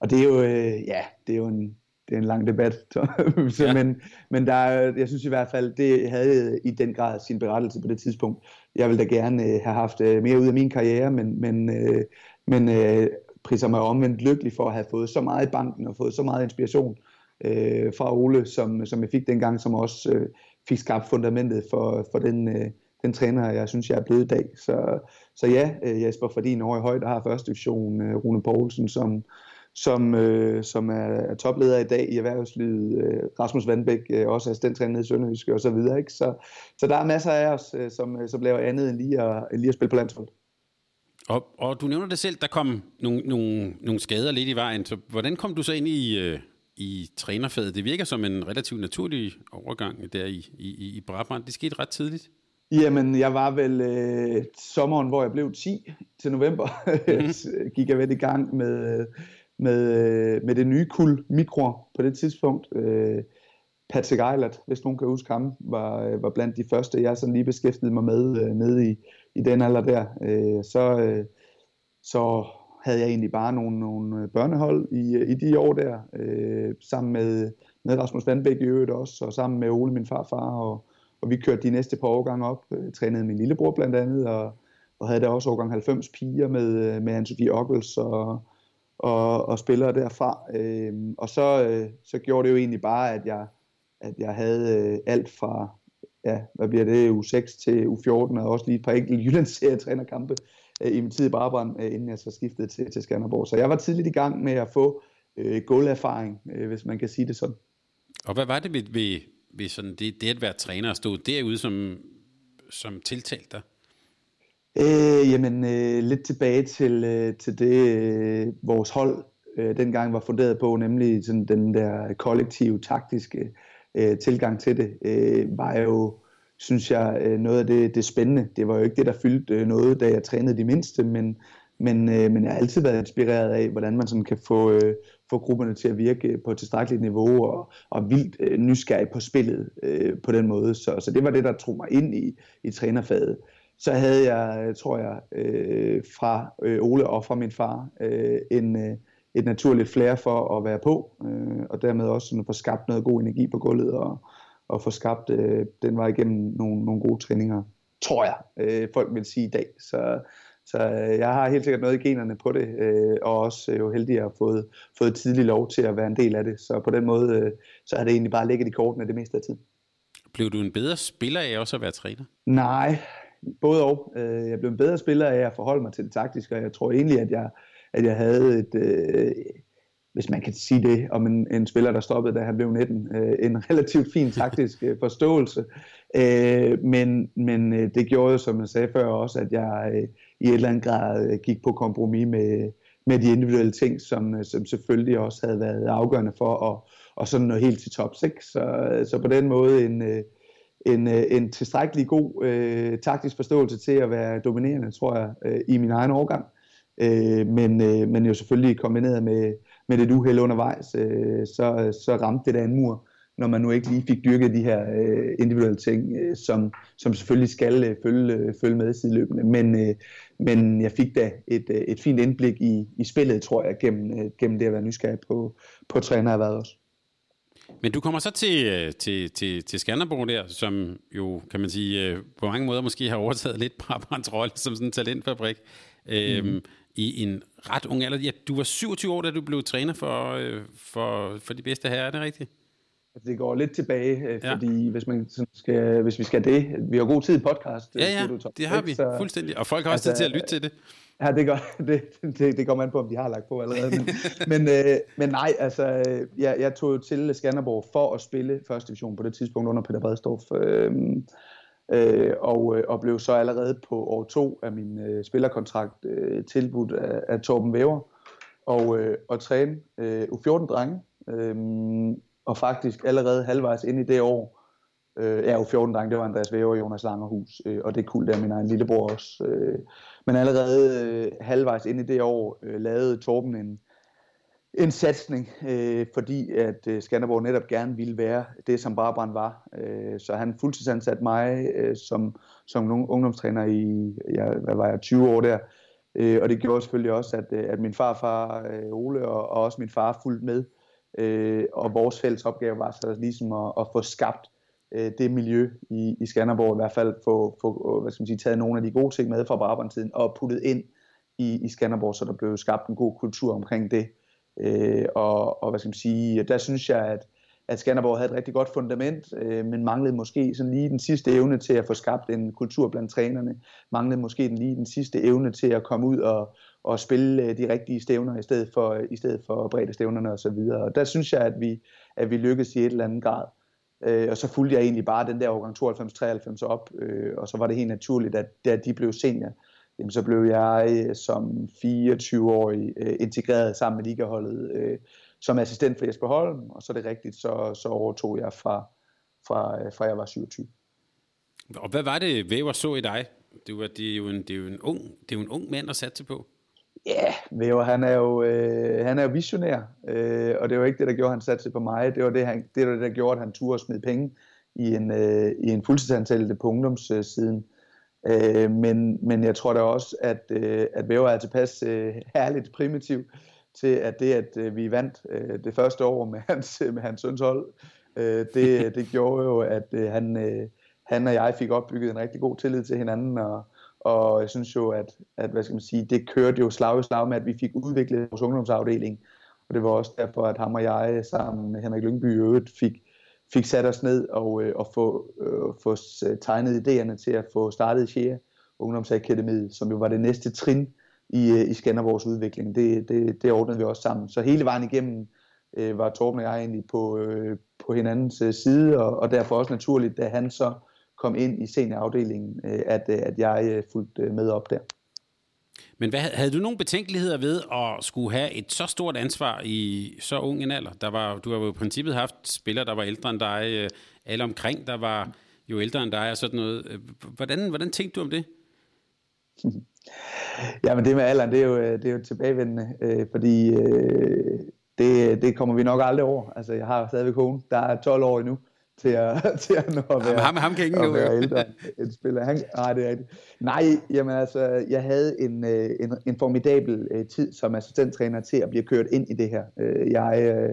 Og det er jo, øh, ja, det er jo en, det er en lang debat. Så, ja. men, men der, jeg synes i hvert fald, det havde i den grad sin berettelse på det tidspunkt. Jeg ville da gerne øh, have haft øh, mere ud af min karriere, men, men, øh, men øh, priser mig omvendt lykkelig for at have fået så meget i banken og fået så meget inspiration øh, fra Ole, som, som jeg fik dengang, som også øh, fik skabt fundamentet for, for den, øh, den træner, jeg synes, jeg er blevet i dag. Så, så ja, øh, Jesper Fordin over i højde har første division, øh, Rune Poulsen, som, som, øh, som er, topleder i dag i erhvervslivet, øh, Rasmus Vandbæk, øh, også assistenttræner i Sønderjysk og så videre. Ikke? Så, så der er masser af os, øh, som, øh, som laver andet end lige at, end lige at spille på landshold. Og, og du nævner det selv, der kom nogle, nogle, nogle skader lidt i vejen. Så hvordan kom du så ind i, øh, i trænerfaget? Det virker som en relativt naturlig overgang der i, i, i Brabrand. Det skete ret tidligt. Jamen, jeg var vel øh, sommeren, hvor jeg blev 10 til november, mm. gik jeg vel i gang med, med, øh, med det nye kul mikro på det tidspunkt. Øh, Patrick Eilert, hvis nogen kan huske ham, var, øh, var blandt de første, jeg sådan lige beskæftigede mig med øh, nede i, i den alder der. Øh, så, øh, så havde jeg egentlig bare nogle, nogle øh, børnehold i, øh, i de år der, øh, sammen med, med Rasmus Vandbæk i øvrigt også, og sammen med Ole, min farfar, og, og vi kørte de næste par årgange op, øh, trænede min lillebror blandt andet, og, og havde der også årgang 90 piger med, øh, med Anne-Sophie Ockels og, og, og spillere derfra. Øh, og så, øh, så gjorde det jo egentlig bare, at jeg, at jeg havde øh, alt fra, ja, hvad bliver det, U6 til U14, og også lige et par enkelte Jyllands trænerkampe øh, i min tid i Brabrand, øh, inden jeg så skiftede til, til Skanderborg. Så jeg var tidligt i gang med at få øh, gulderfaring, øh, hvis man kan sige det sådan. Og hvad var det ved, ved, ved sådan det, det at være træner og stå derude, som, som tiltalte dig? Øh, jamen, øh, lidt tilbage til, øh, til det, øh, vores hold øh, dengang var funderet på, nemlig sådan den der kollektive, taktiske øh, tilgang til det, øh, var jo, synes jeg, øh, noget af det, det spændende. Det var jo ikke det, der fyldte øh, noget, da jeg trænede de mindste, men, men, øh, men jeg har altid været inspireret af, hvordan man sådan kan få, få grupperne til at virke på et tilstrækkeligt niveau og, og vildt nysgerrig på spillet på den måde. Så, så det var det, der tog mig ind i, i trænerfaget så havde jeg, tror jeg, øh, fra øh, Ole og fra min far, øh, en, øh, et naturligt flair for at være på, øh, og dermed også sådan få skabt noget god energi på gulvet, og, og få skabt øh, den vej igennem nogle, nogle gode træninger, tror jeg, øh, folk vil sige i dag. Så, så øh, jeg har helt sikkert noget i generne på det, øh, og også øh, jo heldig at have fået, fået tidlig lov til at være en del af det. Så på den måde, øh, så har det egentlig bare ligget i kortene det meste af tiden. Blev du en bedre spiller af også at være træner? Nej, både og. Øh, jeg blev en bedre spiller af at forholde mig til det taktiske, og jeg tror egentlig, at jeg, at jeg havde et, øh, hvis man kan sige det, om en, en spiller, der stoppede, da han blev 19, øh, en relativt fin taktisk øh, forståelse. Øh, men men øh, det gjorde jo, som jeg sagde før også, at jeg øh, i et eller andet grad øh, gik på kompromis med, med de individuelle ting, som, øh, som selvfølgelig også havde været afgørende for at, og sådan nå helt til top 6. Så, øh, så på den måde en, øh, en, øh, en tilstrækkelig god øh, taktisk forståelse til at være dominerende, tror jeg, øh, i min egen årgang. Øh, men, øh, men jo selvfølgelig kombineret med, med det uheld undervejs, øh, så, så ramte det da en mur, når man nu ikke lige fik dyrket de her øh, individuelle ting, øh, som, som selvfølgelig skal øh, følge, øh, følge med sideløbende. Men, øh, men jeg fik da et, øh, et fint indblik i, i spillet, tror jeg, gennem, øh, gennem det at være nysgerrig på, på trænererhvervet også. Men du kommer så til, øh, til, til, til Skanderborg der, som jo, kan man sige, øh, på mange måder måske har overtaget lidt Brabants rolle som sådan en talentfabrik. Mm. Øhm, i en ret ung alder. Ja, du var 27 år, da du blev træner for, øh, for, for de bedste her, er det rigtigt? Altså, det går lidt tilbage, øh, ja. fordi hvis, man skal, hvis vi skal det, vi har god tid i podcast. Ja, ja, Tom, det har vi, så, fuldstændig. Og folk har også altså, tid til at lytte til det. Ja, det går, det, det, det går man på, om de har lagt på allerede. Men, men, øh, men nej, altså, jeg, jeg tog til Skanderborg for at spille første division på det tidspunkt under Peter Bredstorff. Øh, øh, og, øh, og blev så allerede på år to af min øh, spillerkontrakt øh, tilbudt af, af Torben Væver og, øh, og træne øh, U14-drenge. Øh, og faktisk allerede halvvejs ind i det år, øh, ja U14-drenge, det var Andreas Væver og Jonas Langerhus, øh, og det er kul der min egen lillebror også. Øh, men allerede øh, halvvejs ind i det år øh, lavede Torben en, en satsning, øh, fordi at øh, Skanderborg netop gerne ville være det, som Brabrand var. Øh, så han fuldtidsansat mig øh, som, som ungdomstræner i, ja, hvad var jeg, 20 år der. Øh, og det gjorde selvfølgelig også, at, øh, at min farfar øh, Ole og, og også min far fulgte med. Øh, og vores fælles opgave var så ligesom at, at få skabt øh, det miljø i, i Skanderborg, i hvert fald få, få hvad skal man sige, taget nogle af de gode ting med fra Brabrand-tiden og puttet ind i, i Skanderborg, så der blev skabt en god kultur omkring det. Øh, og, og hvad skal man sige, der synes jeg, at, at Skanderborg havde et rigtig godt fundament, øh, men manglede måske sådan lige den sidste evne til at få skabt en kultur blandt trænerne. Manglede måske den lige den sidste evne til at komme ud og, og spille øh, de rigtige stævner i stedet for, i stedet for brede stævnerne osv. Og, og der synes jeg, at vi, at vi lykkedes i et eller andet grad. Øh, og så fulgte jeg egentlig bare den der årgang 92-93 op, øh, og så var det helt naturligt, at da de blev senior, jamen, så blev jeg øh, som 24-årig øh, integreret sammen med ligaholdet øh, som assistent for Jesper Holm, og så er det rigtigt, så, så overtog jeg fra, fra, øh, fra jeg var 27. Og hvad var det, Væver så i dig? Det, var, det, er jo en, det, er jo en ung, det er jo en ung mand at satse på. Ja, yeah, Væver, han er jo, øh, han er jo visionær, øh, og det var ikke det, der gjorde, at han satte på mig. Det var det, han, det, var det der gjorde, at han turde smide penge i en, øh, i en fuldtidsansættelse på ungdomssiden. Øh, Øh, men, men jeg tror da også, at, øh, at Væver er tilpas øh, herligt primitiv til, at det, at øh, vi vandt øh, det første år med hans, med hans søns hold, øh, det, det gjorde jo, at øh, han, øh, han og jeg fik opbygget en rigtig god tillid til hinanden, og, og jeg synes jo, at, at hvad skal man sige, det kørte jo slag i slag med, at vi fik udviklet vores ungdomsafdeling, og det var også derfor, at ham og jeg sammen med Henrik Lyngby i øvrigt fik, fik sat os ned og, øh, og få, øh, få øh, tegnet idéerne til at få startet Shea Ungdomsakademiet, som jo var det næste trin i, øh, i Skanderborgs udvikling. Det, det, det ordnede vi også sammen. Så hele vejen igennem øh, var Torben og jeg egentlig på, øh, på hinandens øh, side, og, og derfor også naturligt, da han så kom ind i seniorafdelingen, øh, at, øh, at jeg øh, fulgte med op der. Men hvad, havde du nogle betænkeligheder ved at skulle have et så stort ansvar i så ung en alder? Der var, du har jo i princippet haft spillere, der var ældre end dig, øh, alle omkring, der var jo ældre end dig og sådan noget. Øh, hvordan, hvordan tænkte du om det? Jamen det med alderen, det er jo, øh, det er jo tilbagevendende, øh, fordi øh, det, det kommer vi nok aldrig over. Altså, jeg har stadigvæk kone, der er 12 år endnu, til at, til at nå at være, ham, ham kan ingen at være ældre end spiller. Han, nej, det er rigtigt. Nej, jamen altså, jeg havde en, øh, en, en formidabel uh, tid som assistenttræner til at blive kørt ind i det her. Uh, jeg,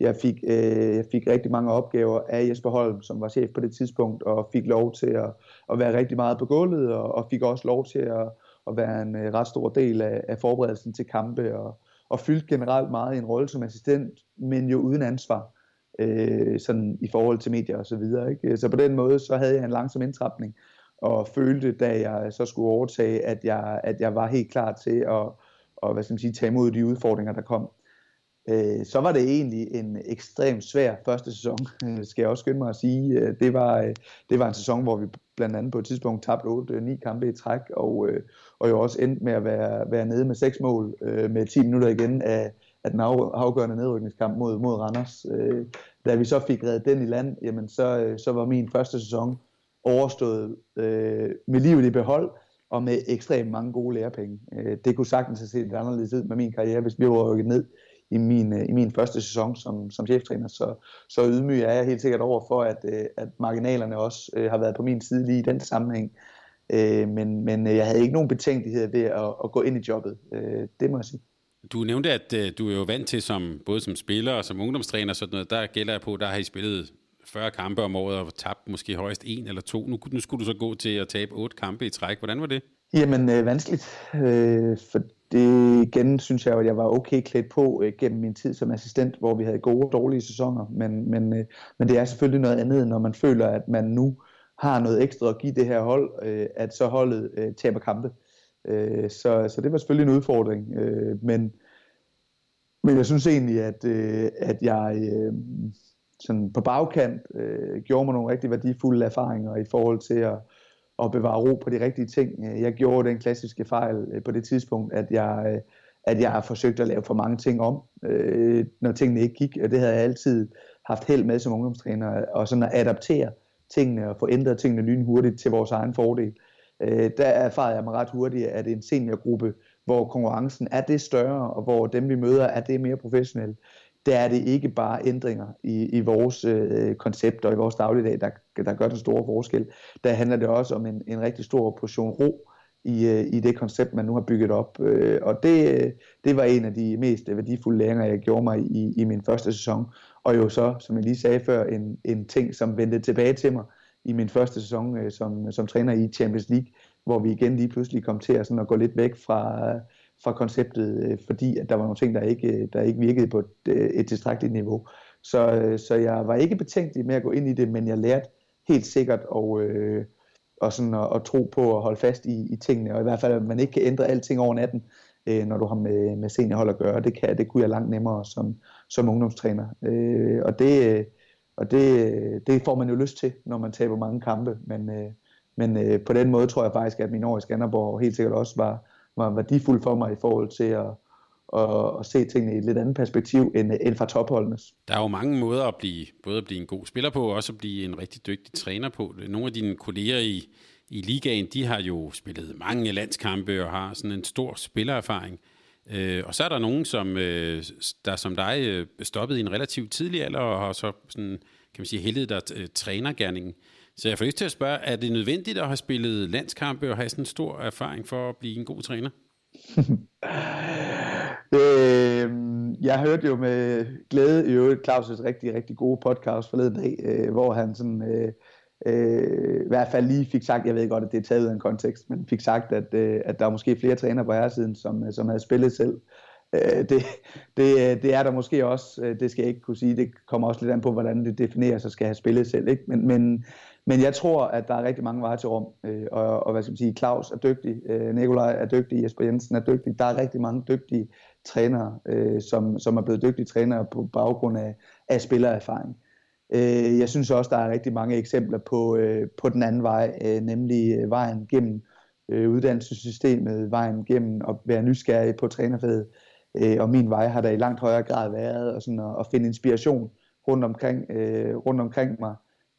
jeg, fik, jeg fik rigtig mange opgaver af Jesper Holm, som var chef på det tidspunkt, og fik lov til at, at være rigtig meget på gulvet, og, og fik også lov til at, at være en ret stor del af, af forberedelsen til kampe, og, og fyldte generelt meget i en rolle som assistent, men jo uden ansvar øh, sådan i forhold til medier og så videre. Ikke? Så på den måde, så havde jeg en langsom indtrapning, og følte, da jeg så skulle overtage, at jeg, at jeg var helt klar til at, og hvad skal man sige, tage imod de udfordringer, der kom. Øh, så var det egentlig en ekstremt svær første sæson, skal jeg også skynde mig at sige. Øh, det var, øh, det var en sæson, hvor vi blandt andet på et tidspunkt tabte 8-9 øh, kampe i træk, og, og jo også endte med at være, være nede med seks mål med 10 minutter igen af, af den afgørende nedrykningskamp mod, mod Randers. Øh, da vi så fik reddet den i land, jamen så, øh, så var min første sæson overstået øh, med livet i behold, og med ekstremt mange gode lærepenge. Øh, det kunne sagtens have set lidt anderledes ud med min karriere, hvis vi var rykket ned i min, øh, i min første sæson som, som cheftræner. Så, så ydmyg er jeg helt sikkert over for, at, øh, at marginalerne også øh, har været på min side lige i den sammenhæng. Men, men jeg havde ikke nogen betænkeligheder ved at, at gå ind i jobbet. Det må jeg sige. Du nævnte, at øh, du er jo vant til, som, både som spiller og som ungdomstræner, sådan noget, der gælder jeg på, der har I spillet 40 kampe om året og tabt måske højst en eller to. Nu, nu skulle du så gå til at tabe otte kampe i træk. Hvordan var det? Jamen, øh, vanskeligt. Øh, for det igen synes jeg, at jeg var okay klædt på øh, gennem min tid som assistent, hvor vi havde gode og dårlige sæsoner. Men, men, øh, men det er selvfølgelig noget andet, når man føler, at man nu har noget ekstra at give det her hold, øh, at så holdet øh, taber kampe. Øh, så, så det var selvfølgelig en udfordring. Øh, men, men jeg synes egentlig, at, øh, at jeg øh, sådan på bagkant øh, gjorde mig nogle rigtig værdifulde erfaringer i forhold til at at bevare ro på de rigtige ting. Jeg gjorde den klassiske fejl øh, på det tidspunkt, at jeg, øh, at jeg har forsøgt at lave for mange ting om, øh, når tingene ikke gik, og det havde jeg altid haft held med som ungdomstræner, og sådan at adaptere tingene og få ændret tingene lynhurtigt til vores egen fordel øh, Der erfarede jeg mig ret hurtigt, at en seniorgruppe, hvor konkurrencen er det større, og hvor dem vi møder er det mere professionelle, der er det ikke bare ændringer i, i vores øh, koncept og i vores dagligdag, der, der gør den store forskel. Der handler det også om en, en rigtig stor portion ro i, øh, i det koncept, man nu har bygget op. Øh, og det, øh, det var en af de mest værdifulde læringer, jeg gjorde mig i, i min første sæson. Og jo så, som jeg lige sagde før, en, en ting, som vendte tilbage til mig i min første sæson øh, som, som træner i Champions League, hvor vi igen lige pludselig kom til at, sådan at gå lidt væk fra fra konceptet, øh, fordi at der var nogle ting, der ikke, øh, der ikke virkede på et, øh, et tilstrækkeligt niveau. Så, øh, så jeg var ikke betænkelig med at gå ind i det, men jeg lærte helt sikkert og, øh, og sådan at, at tro på at holde fast i, i tingene, og i hvert fald, at man ikke kan ændre alting over natten, øh, når du har med, med seniorhold at gøre. Det, kan, det kunne jeg langt nemmere som, som ungdomstræner. Øh, og det, øh, og det, det får man jo lyst til, når man taber mange kampe, men, øh, men øh, på den måde tror jeg faktisk, at min år i Skanderborg helt sikkert også var, var værdifuld for mig i forhold til at, at, at se tingene i et lidt andet perspektiv end, end fra topholdenes. Der er jo mange måder at blive, både at blive en god spiller på, og også at blive en rigtig dygtig træner på. Nogle af dine kolleger i, i ligaen, de har jo spillet mange landskampe og har sådan en stor spillererfaring. Øh, og så er der nogen, som øh, der som dig øh, stoppede i en relativt tidlig alder og har så sådan, kan man sige, heldet der øh, trænergærningen. Så jeg får lyst til at spørge, er det nødvendigt at have spillet landskampe og have sådan en stor erfaring for at blive en god træner? øh, jeg hørte jo med glæde i øvrigt Claus' rigtig, rigtig gode podcast forleden dag, øh, hvor han sådan, øh, øh, i hvert fald lige fik sagt, jeg ved godt, at det er taget ud af en kontekst, men fik sagt, at, øh, at der er måske flere trænere på herresiden, som, øh, som havde spillet selv. Øh, det, det, øh, det er der måske også, øh, det skal jeg ikke kunne sige, det kommer også lidt an på, hvordan det defineres at skal have spillet selv, ikke? Men, men, men jeg tror, at der er rigtig mange veje til rum, øh, og, og hvad skal man sige, Claus er dygtig, øh, Nikolaj er dygtig, Jesper Jensen er dygtig. Der er rigtig mange dygtige trænere, øh, som, som er blevet dygtige trænere på baggrund af, af spillererfaring. Øh, jeg synes også, der er rigtig mange eksempler på, øh, på den anden vej, øh, nemlig øh, vejen gennem øh, uddannelsessystemet, vejen gennem at være nysgerrig på trænerfaget. Øh, og min vej har der i langt højere grad været og sådan at, at finde inspiration rundt omkring, øh, rundt omkring mig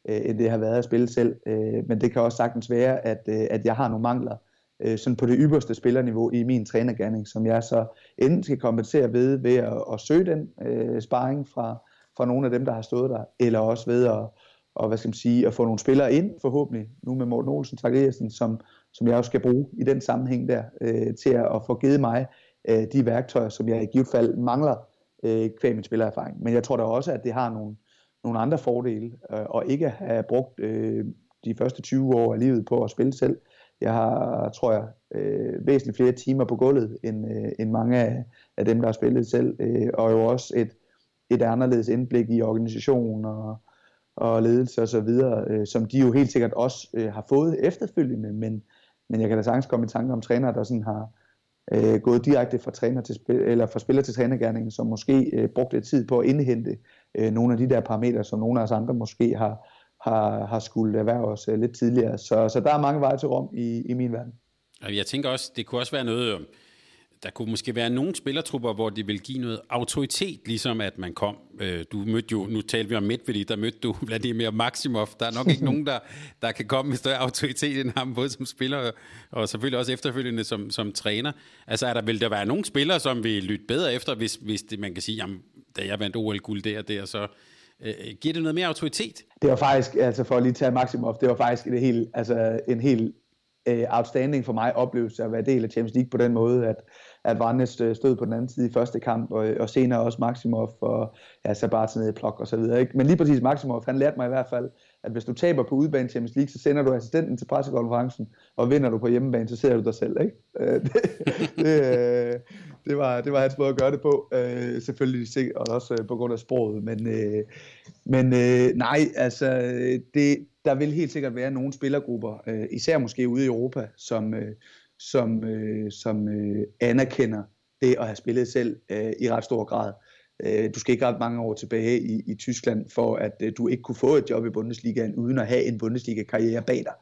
øh, end det har været at spille selv. Øh, men det kan også sagtens være, at, øh, at jeg har nogle mangler øh, sådan på det ypperste spillerniveau i min trænergærning, som jeg så enten skal kompensere ved ved at, at søge den øh, sparring fra, fra nogle af dem, der har stået der, eller også ved at, og, hvad skal man sige, at få nogle spillere ind, forhåbentlig, nu med Morten Olsen, Zachariasen, som, som jeg også skal bruge i den sammenhæng der, øh, til at, at få givet mig øh, de værktøjer, som jeg i givet fald mangler øh, kvæg min spillererfaring. Men jeg tror da også, at det har nogle, nogle andre fordele, øh, og ikke have brugt øh, de første 20 år af livet på at spille selv. Jeg har, tror jeg, øh, væsentligt flere timer på gulvet, end, øh, end mange af, af dem, der har spillet selv, øh, og jo også et, et anderledes indblik i organisationer og, og ledelse og så videre, øh, som de jo helt sikkert også øh, har fået efterfølgende, men, men jeg kan da sagtens komme i tanke om trænere, der sådan har, øh, gået direkte fra, træner til spil, eller fra spiller til trænergærningen, som måske øh, brugte lidt tid på at indhente øh, nogle af de der parametre, som nogle af os andre måske har, har, har skulle erhverve os øh, lidt tidligere. Så, så der er mange veje til Rom i, i min verden. Jeg tænker også, det kunne også være noget, øh, der kunne måske være nogle spillertrupper, hvor de vil give noget autoritet, ligesom at man kom. Øh, du mødte jo, nu talte vi om Medvedev, der mødte du Vladimir Maximov. Der er nok ikke nogen, der, der kan komme med større autoritet end ham, både som spiller og selvfølgelig også efterfølgende som, som træner. Altså er der, vil der være nogle spillere, som vil lytte bedre efter, hvis, hvis det, man kan sige, jamen, da jeg vandt OL-guld der og der, så øh, giver det noget mere autoritet? Det var faktisk, altså for at lige tage Maximov, det var faktisk en helt, altså en helt uh, outstanding for mig oplevelse at være del af Champions League på den måde, at, at Vannes øh, stod på den anden side i første kamp, og, øh, og senere også Maximov og ja, Sabat nede i plok og så videre. Ikke? Men lige præcis Maximov, han lærte mig i hvert fald, at hvis du taber på udebane Champions League, så sender du assistenten til pressekonferencen, og vinder du på hjemmebane, så ser du dig selv. Ikke? Øh, det, det, det, var, det var hans måde at gøre det på, øh, selvfølgelig og også på grund af sproget, men, men nej, altså det, der vil helt sikkert være nogle spillergrupper, især måske ude i Europa, som, som, øh, som øh, anerkender det at have spillet selv øh, i ret stor grad. Øh, du skal ikke ret mange år tilbage i, i Tyskland, for at øh, du ikke kunne få et job i Bundesligaen, uden at have en Bundesliga-karriere bag dig.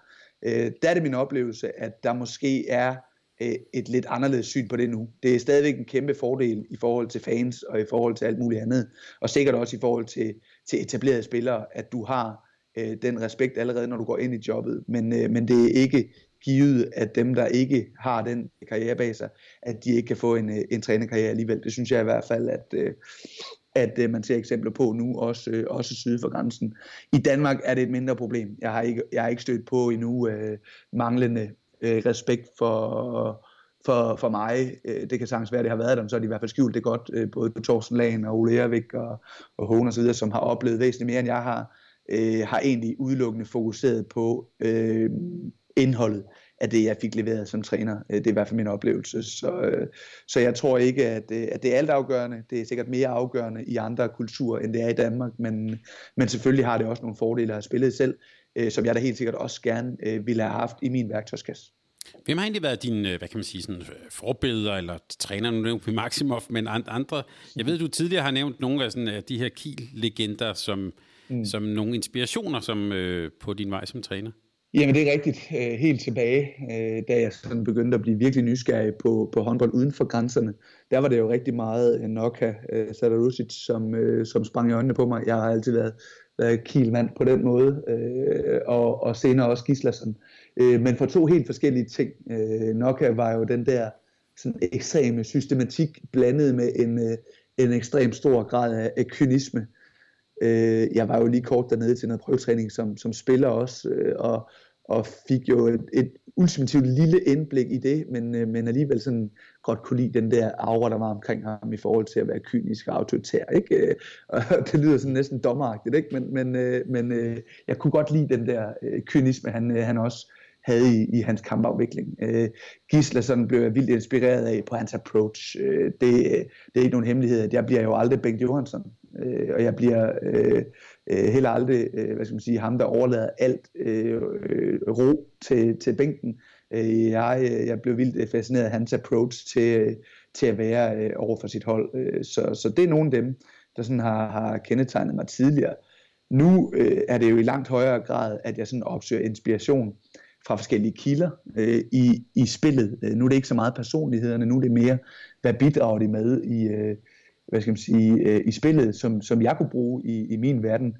Øh, der er det min oplevelse, at der måske er øh, et lidt anderledes syn på det nu. Det er stadigvæk en kæmpe fordel i forhold til fans og i forhold til alt muligt andet, og sikkert også i forhold til, til etablerede spillere, at du har øh, den respekt allerede, når du går ind i jobbet. Men, øh, men det er ikke givet, at dem, der ikke har den karriere bag sig, at de ikke kan få en, øh, en trænerkarriere alligevel. Det synes jeg i hvert fald, at, øh, at øh, man ser eksempler på nu, også, også syd for grænsen. I Danmark er det et mindre problem. Jeg har ikke, jeg har ikke stødt på endnu øh, manglende øh, respekt for, for, for mig. Det kan sagtens være, at det har været dem, så er de i hvert fald skjult det godt, både på Thorsten Lagen og Ole Ervik og, og Håne osv., som har oplevet væsentligt mere, end jeg har, øh, har egentlig udelukkende fokuseret på øh, indholdet af det, jeg fik leveret som træner. Øh, det er i hvert fald min oplevelse. Så, øh, så jeg tror ikke, at, øh, at det er altafgørende. Det er sikkert mere afgørende i andre kulturer, end det er i Danmark. Men, men selvfølgelig har det også nogle fordele at have spillet selv, som jeg da helt sikkert også gerne ville have haft i min værktøjskasse. Hvem har egentlig været dine, hvad kan man sige, sådan, forbilleder eller træner, nu nævnt Maximov, men andre? Jeg ved, du tidligere har nævnt nogle af sådan, de her Kiel-legender som, mm. som nogle inspirationer som, øh, på din vej som træner. Jamen det er rigtigt. Øh, helt tilbage, øh, da jeg sådan begyndte at blive virkelig nysgerrig på, på håndbold uden for grænserne, der var det jo rigtig meget øh, Noka Sadarusic, som, som sprang i øjnene på mig. Jeg har altid været, været kilmand på den måde, og, og senere også Gislason. Men for to helt forskellige ting. Noka var jo den der sådan ekstreme systematik blandet med en, en ekstrem stor grad af, af kynisme. Øh, jeg var jo lige kort dernede til noget prøvetræning som, som spiller også, øh, og, og fik jo et, et ultimativt lille indblik i det, men, øh, men alligevel sådan godt kunne lide den der aura, der var omkring ham i forhold til at være kynisk og autoritær. Ikke? Øh, og det lyder sådan næsten dommeragtigt, ikke? men, men, øh, men øh, jeg kunne godt lide den der øh, kynisme, han, øh, han også havde i, i hans kampafvikling. Øh, Gisler sådan blev jeg vildt inspireret af på hans approach. Øh, det, øh, det er ikke nogen hemmelighed, at jeg bliver jo aldrig Bengt Johansson øh, og jeg bliver øh, øh, heller aldrig, øh, hvad skal man sige, ham, der overlader alt øh, øh, ro til, til bænken. Øh, jeg, øh, jeg blev vildt øh, fascineret af hans approach til, til at være øh, over for sit hold. Øh, så, så det er nogle af dem, der sådan har, har kendetegnet mig tidligere. Nu øh, er det jo i langt højere grad, at jeg sådan opsøger inspiration fra forskellige kilder øh, i, i spillet. Øh, nu er det ikke så meget personlighederne, nu er det mere, hvad bidrager de med i, øh, hvad skal man sige, øh, i spillet, som, som jeg kunne bruge i, i min verden.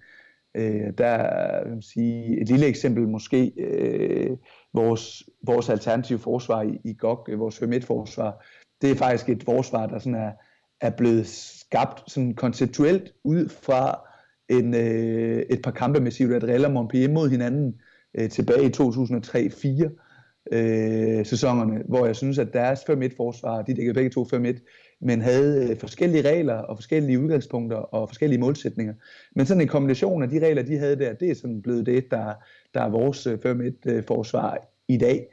Øh, der kan man sige, et lille eksempel måske øh, vores, vores alternative forsvar i, i GOG, øh, vores forsvar det er faktisk et forsvar, der sådan er, er blevet skabt sådan konceptuelt ud fra en, øh, et par kampe med Ciudad og Montpellier mod hinanden øh, tilbage i 2003-4 øh, sæsonerne, hvor jeg synes, at deres 5-1 forsvar, de dækkede begge to 5-1, men havde øh, forskellige regler og forskellige udgangspunkter og forskellige målsætninger. Men sådan en kombination af de regler, de havde der, det er sådan blevet det, der, der er vores øh, 5-1-forsvar øh, i dag.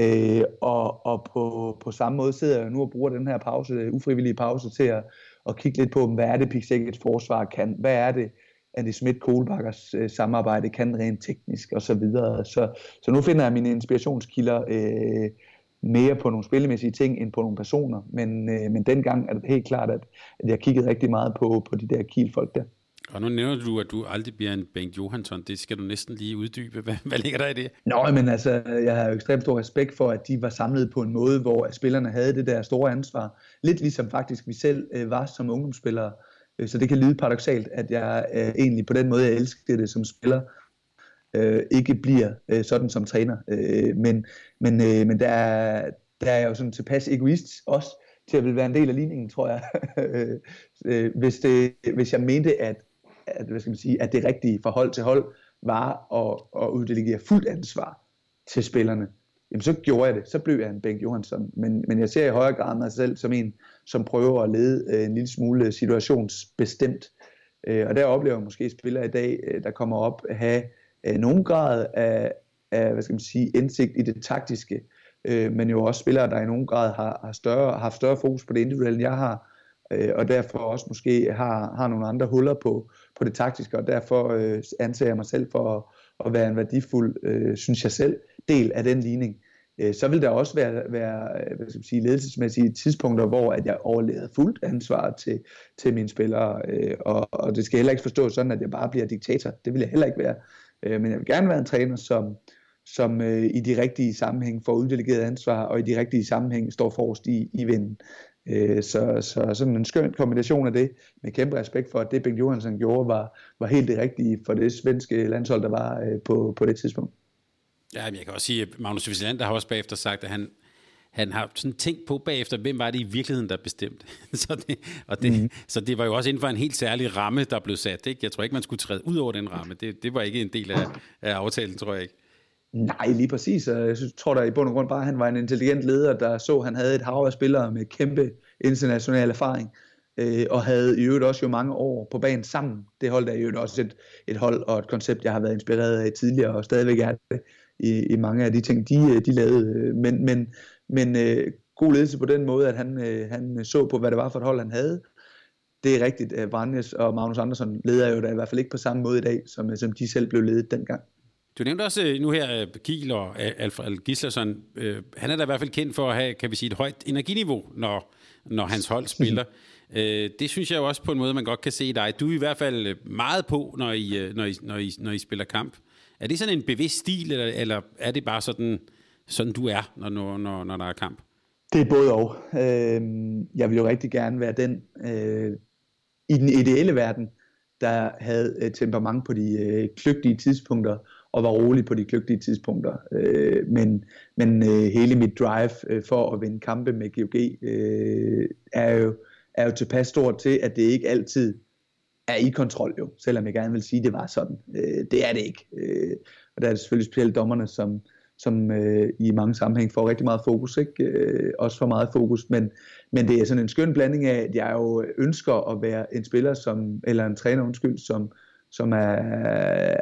Øh, og og på, på samme måde sidder jeg nu og bruger den her pause, ufrivillige pause til at, at kigge lidt på, hvad er det Pixel forsvar kan? Hvad er det Andy Schmidt Kohlbakkers øh, samarbejde kan rent teknisk og så videre. Så, så nu finder jeg mine inspirationskilder øh, mere på nogle spillemæssige ting end på nogle personer. Men, øh, men dengang er det helt klart, at, at jeg kiggede rigtig meget på, på de der Kiel-folk der. Og nu nævner du, at du aldrig bliver en Bengt Johansson. Det skal du næsten lige uddybe. Hvad, hvad ligger der i det? Nå, men altså, jeg har jo ekstremt stor respekt for, at de var samlet på en måde, hvor spillerne havde det der store ansvar. Lidt ligesom faktisk vi selv øh, var som ungdomsspillere. Øh, så det kan lyde paradoxalt, at jeg øh, egentlig på den måde, jeg elsker det som spiller, øh, ikke bliver øh, sådan som træner. Øh, men men, øh, men der, der er jeg jo sådan tilpas egoist også, til at vil være en del af ligningen, tror jeg. Øh, hvis, det, hvis jeg mente, at, at, hvad skal man sige, at det rigtige forhold til hold var at, at uddelegere fuldt ansvar til spillerne, jamen så gjorde jeg det. Så blev jeg en Bengt Johansson. Men, men jeg ser i højere grad mig selv som en, som prøver at lede øh, en lille smule situationsbestemt. Øh, og der oplever jeg måske spillere i dag, der kommer op, at have øh, nogen grad af, af, hvad skal man sige, indsigt i det taktiske, øh, men jo også spillere, der i nogen grad har, har større, haft større fokus på det individuelle, end jeg har, øh, og derfor også måske har, har nogle andre huller på, på det taktiske, og derfor øh, anser jeg mig selv for at, at være en værdifuld, øh, synes jeg selv, del af den ligning. Øh, så vil der også være, være øh, hvad skal man sige, ledelsesmæssige tidspunkter, hvor at jeg overleder fuldt ansvar til, til mine spillere, øh, og, og det skal heller ikke forstås sådan, at jeg bare bliver diktator. Det vil jeg heller ikke være. Øh, men jeg vil gerne være en træner, som, som øh, i de rigtige sammenhæng får uddelegeret ansvar, og i de rigtige sammenhæng står forrest i, i vinden. Øh, så, så sådan en skøn kombination af det, med kæmpe respekt for, at det Bengt Johansen gjorde, var, var helt det rigtige for det svenske landshold, der var øh, på, på det tidspunkt. Ja, men jeg kan også sige, at Magnus Vizelander har også bagefter sagt, at han, han har sådan tænkt på bagefter, hvem var det i virkeligheden, der bestemte. så, det, og det, mm. så det var jo også inden for en helt særlig ramme, der blev sat. Ikke? Jeg tror ikke, man skulle træde ud over den ramme. Det, det var ikke en del af, af aftalen, tror jeg ikke. Nej, lige præcis. Jeg tror da i bund og grund bare, at han var en intelligent leder, der så, at han havde et hav af spillere med kæmpe international erfaring, øh, og havde i øvrigt også jo mange år på banen sammen. Det hold der i øvrigt også et, et hold og et koncept, jeg har været inspireret af tidligere, og stadigvæk er det i, i mange af de ting, de, de lavede. Men, men, men øh, god ledelse på den måde, at han, øh, han så på, hvad det var for et hold, han havde. Det er rigtigt, at Brandes og Magnus Andersson leder jo da i hvert fald ikke på samme måde i dag, som, som de selv blev ledet dengang. Du nævnte også øh, nu her øh, Kiel og Alfred Gislason. Øh, han er da i hvert fald kendt for at have, kan vi sige, et højt energiniveau, når, når hans hold spiller. det synes jeg jo også på en måde, man godt kan se dig. Du er i hvert fald meget på, når I, når I, når I, når I spiller kamp. Er det sådan en bevidst stil, eller, eller er det bare sådan, sådan du er, når, når, når der er kamp? Det er både og. Øh, jeg vil jo rigtig gerne være den øh, i den ideelle verden, der havde øh, temperament på de øh, kløgtige tidspunkter, og var rolig på de kløgtige tidspunkter. Øh, men men øh, hele mit drive øh, for at vinde kampe med GOG øh, er, jo, er jo tilpas stort til, at det ikke altid er i kontrol jo, selvom jeg gerne vil sige, at det var sådan. Øh, det er det ikke. Øh, og der er det selvfølgelig specielt dommerne, som, som øh, i mange sammenhæng får rigtig meget fokus, ikke? Øh, også for meget fokus, men, men det er sådan en skøn blanding af, at jeg jo ønsker at være en spiller, som, eller en træner, undskyld, som, som er,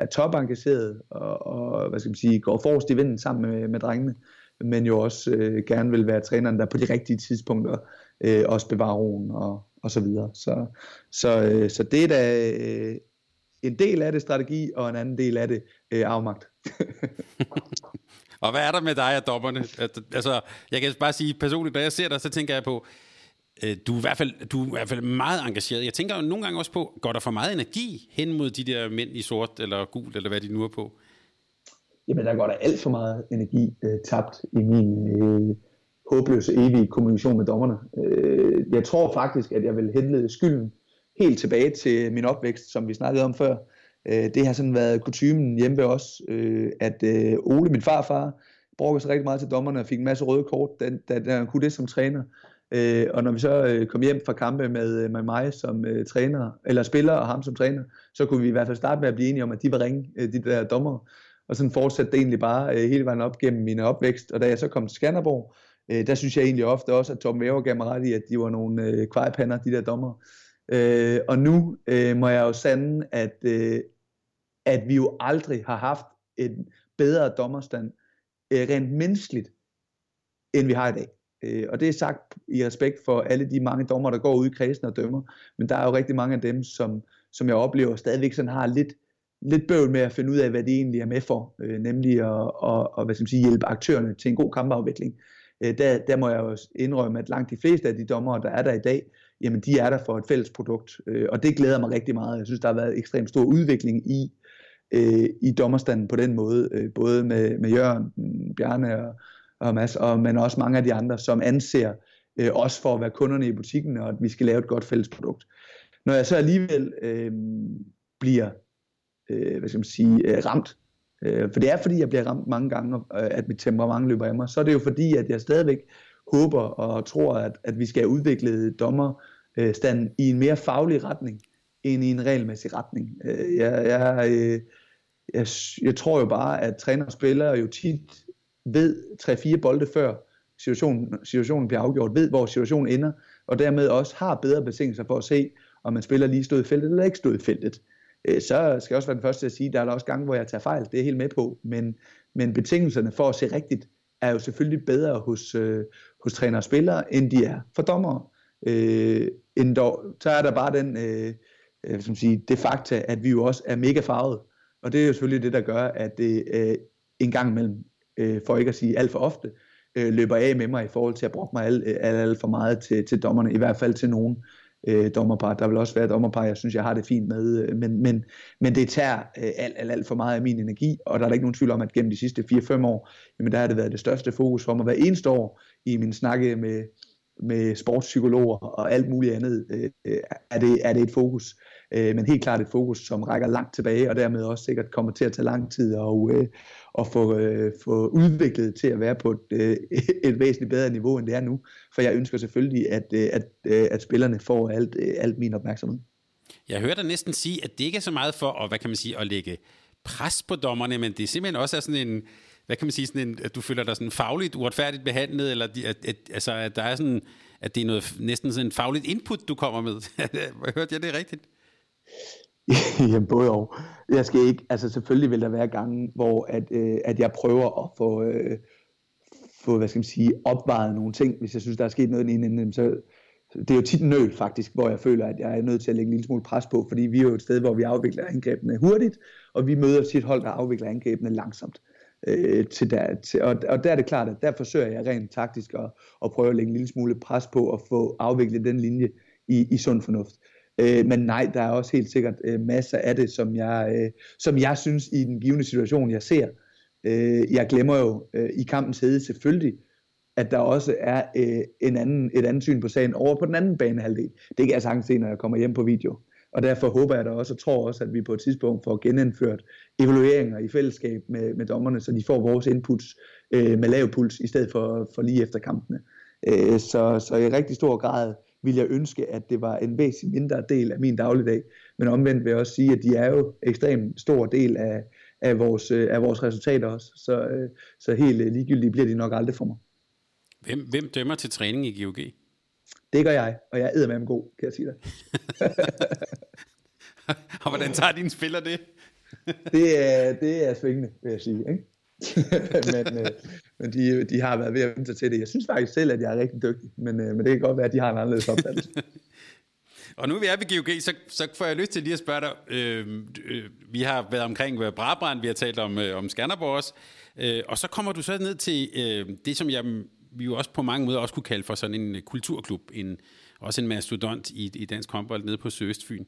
er topengageret og, og hvad skal man sige, går forrest i vinden sammen med, med drengene, men jo også øh, gerne vil være træneren, der på de rigtige tidspunkter øh, også bevarer roen og, og så videre. Så, så, øh, så det er da øh, en del af det strategi, og en anden del af det øh, afmagt. og hvad er der med dig og dommerne? Altså, jeg kan bare sige personligt, når jeg ser dig, så tænker jeg på, øh, du er, i hvert fald, du er i hvert fald meget engageret. Jeg tænker jo nogle gange også på, går der for meget energi hen mod de der mænd i sort eller gul, eller hvad de nu er på? Jamen, der går der alt for meget energi øh, tabt i min øh, håbløse evige kommunikation med dommerne. Øh, jeg tror faktisk, at jeg vil henlede skylden helt tilbage til min opvækst, som vi snakkede om før. Øh, det har sådan været kutumen hjemme ved os, øh, at øh, Ole, min farfar, brugte sig rigtig meget til dommerne og fik en masse røde kort, da, da, da han kunne det som træner. Øh, og når vi så øh, kom hjem fra kampe med, øh, med mig som øh, træner, eller spiller og ham som træner, så kunne vi i hvert fald starte med at blive enige om, at de var ringe, øh, de der dommer. Og sådan fortsatte det egentlig bare øh, hele vejen op gennem min opvækst. Og da jeg så kom til Skanderborg, øh, der synes jeg egentlig ofte også, at Tom Væver gav mig ret i, at de var nogle øh, kvejpander, de der dommer. Øh, og nu øh, må jeg jo sande, at, øh, at vi jo aldrig har haft en bedre dommerstand øh, rent menneskeligt, end vi har i dag. Øh, og det er sagt i respekt for alle de mange dommer, der går ud i kredsen og dømmer. Men der er jo rigtig mange af dem, som, som jeg oplever stadigvæk sådan har lidt, lidt bøvl med at finde ud af, hvad de egentlig er med for. Øh, nemlig at, at, at hvad skal man sige, hjælpe aktørerne til en god kampafvikling. øh, der, der må jeg jo indrømme, at langt de fleste af de dommere, der er der i dag, jamen de er der for et fælles produkt, øh, og det glæder mig rigtig meget. Jeg synes, der har været ekstremt stor udvikling i, øh, i dommerstanden på den måde, øh, både med, med Jørgen, Bjarne og, og Mads, og, men også mange af de andre, som anser øh, os for at være kunderne i butikken, og at vi skal lave et godt fælles produkt. Når jeg så alligevel øh, bliver øh, hvad skal man sige, øh, ramt, øh, for det er fordi, jeg bliver ramt mange gange, øh, at mit temperament løber af mig, så er det jo fordi, at jeg stadigvæk håber og tror, at, at vi skal have udviklet dommerstanden i en mere faglig retning, end i en regelmæssig retning. Øh, jeg, jeg, øh, jeg, jeg tror jo bare, at træner og spillere jo tit ved 3-4 bolde før situationen, situationen bliver afgjort, ved hvor situationen ender, og dermed også har bedre betingelser for at se, om man spiller lige stod i feltet eller ikke stod i feltet. Øh, så skal jeg også være den første til at sige, at der er der også gange, hvor jeg tager fejl, det er helt med på, men, men betingelserne for at se rigtigt, er jo selvfølgelig bedre hos, øh, hos træner og spillere, end de er for dommere. Øh, end dog, så er der bare den, øh, øh, som sige, det fakta, at vi jo også er mega farvet. Og det er jo selvfølgelig det, der gør, at det øh, en gang imellem, øh, for ikke at sige alt for ofte, øh, løber af med mig i forhold til at bruge mig alt, øh, alt, alt for meget til, til dommerne, i hvert fald til nogen øh, dommerpar. Der vil også være dommerpar, jeg synes, jeg har det fint med, øh, men, men, men det tager øh, alt, alt, alt for meget af min energi, og der er der ikke nogen tvivl om, at gennem de sidste 4-5 år, jamen der har det været det største fokus for mig hver eneste år i min snakke med, med sportspsykologer og alt muligt andet, øh, er, det, er det et fokus. Øh, men helt klart et fokus, som rækker langt tilbage, og dermed også sikkert kommer til at tage lang tid og, øh, og få, øh, få udviklet til at være på et, øh, et væsentligt bedre niveau, end det er nu. For jeg ønsker selvfølgelig, at, øh, at, øh, at spillerne får alt, øh, alt min opmærksomhed. Jeg hører dig næsten sige, at det ikke er så meget for at, hvad kan man sige, at lægge pres på dommerne, men det er simpelthen også er sådan en, hvad kan man sige, sådan en, at du føler dig sådan fagligt uretfærdigt behandlet, eller at, at, altså, at der er sådan, at det er noget, næsten sådan en fagligt input, du kommer med. Hørte jeg det rigtigt? Jamen både og. Jeg skal ikke, altså selvfølgelig vil der være gange, hvor at, øh, at jeg prøver at få, øh, få, hvad skal man sige, opvejet nogle ting, hvis jeg synes, der er sket noget i den så det er jo tit nøl faktisk, hvor jeg føler, at jeg er nødt til at lægge en lille smule pres på, fordi vi er jo et sted, hvor vi afvikler angrebene hurtigt, og vi møder tit hold, der afvikler angrebene langsomt. Øh, til der, til, og, og der er det klart, at der forsøger jeg rent taktisk at, at prøve at lægge en lille smule pres på at få afviklet den linje i, i sund fornuft. Øh, men nej, der er også helt sikkert øh, masser af det, som jeg, øh, som jeg synes i den givende situation, jeg ser. Øh, jeg glemmer jo øh, i kampens hede selvfølgelig, at der også er øh, en anden, et andet syn på sagen over på den anden banehalvdel. Det kan jeg sagtens se, når jeg kommer hjem på video. Og derfor håber jeg da også, og tror også, at vi på et tidspunkt får genindført evalueringer i fællesskab med, med dommerne, så de får vores inputs øh, med lav puls, i stedet for, for lige efter kampene. Øh, så, så i rigtig stor grad vil jeg ønske, at det var en væsentlig mindre del af min dagligdag. Men omvendt vil jeg også sige, at de er jo ekstremt stor del af, af, vores, øh, af vores resultater også. Så, øh, så helt ligegyldigt bliver de nok aldrig for mig. Hvem, hvem dømmer til træning i GOG? Det gør jeg, og jeg er med dem god, kan jeg sige dig. og hvordan tager dine spiller det? det, er, det er svingende, vil jeg sige. Ikke? men, øh, men de, de har været ved at vente til det. Jeg synes faktisk selv, at jeg er rigtig dygtig, men, øh, men det kan godt være, at de har en anderledes opfattelse. Og nu vi er ved GOG, så, så får jeg lyst til lige at spørge dig. Øh, øh, vi har været omkring Brabrand, vi har talt om, øh, om Skanderborg også. Øh, og så kommer du så ned til øh, det, som jeg, vi jo også på mange måder også kunne kalde for sådan en øh, kulturklub. En, også en mastodont i, i dansk håndbold nede på Søstfyn.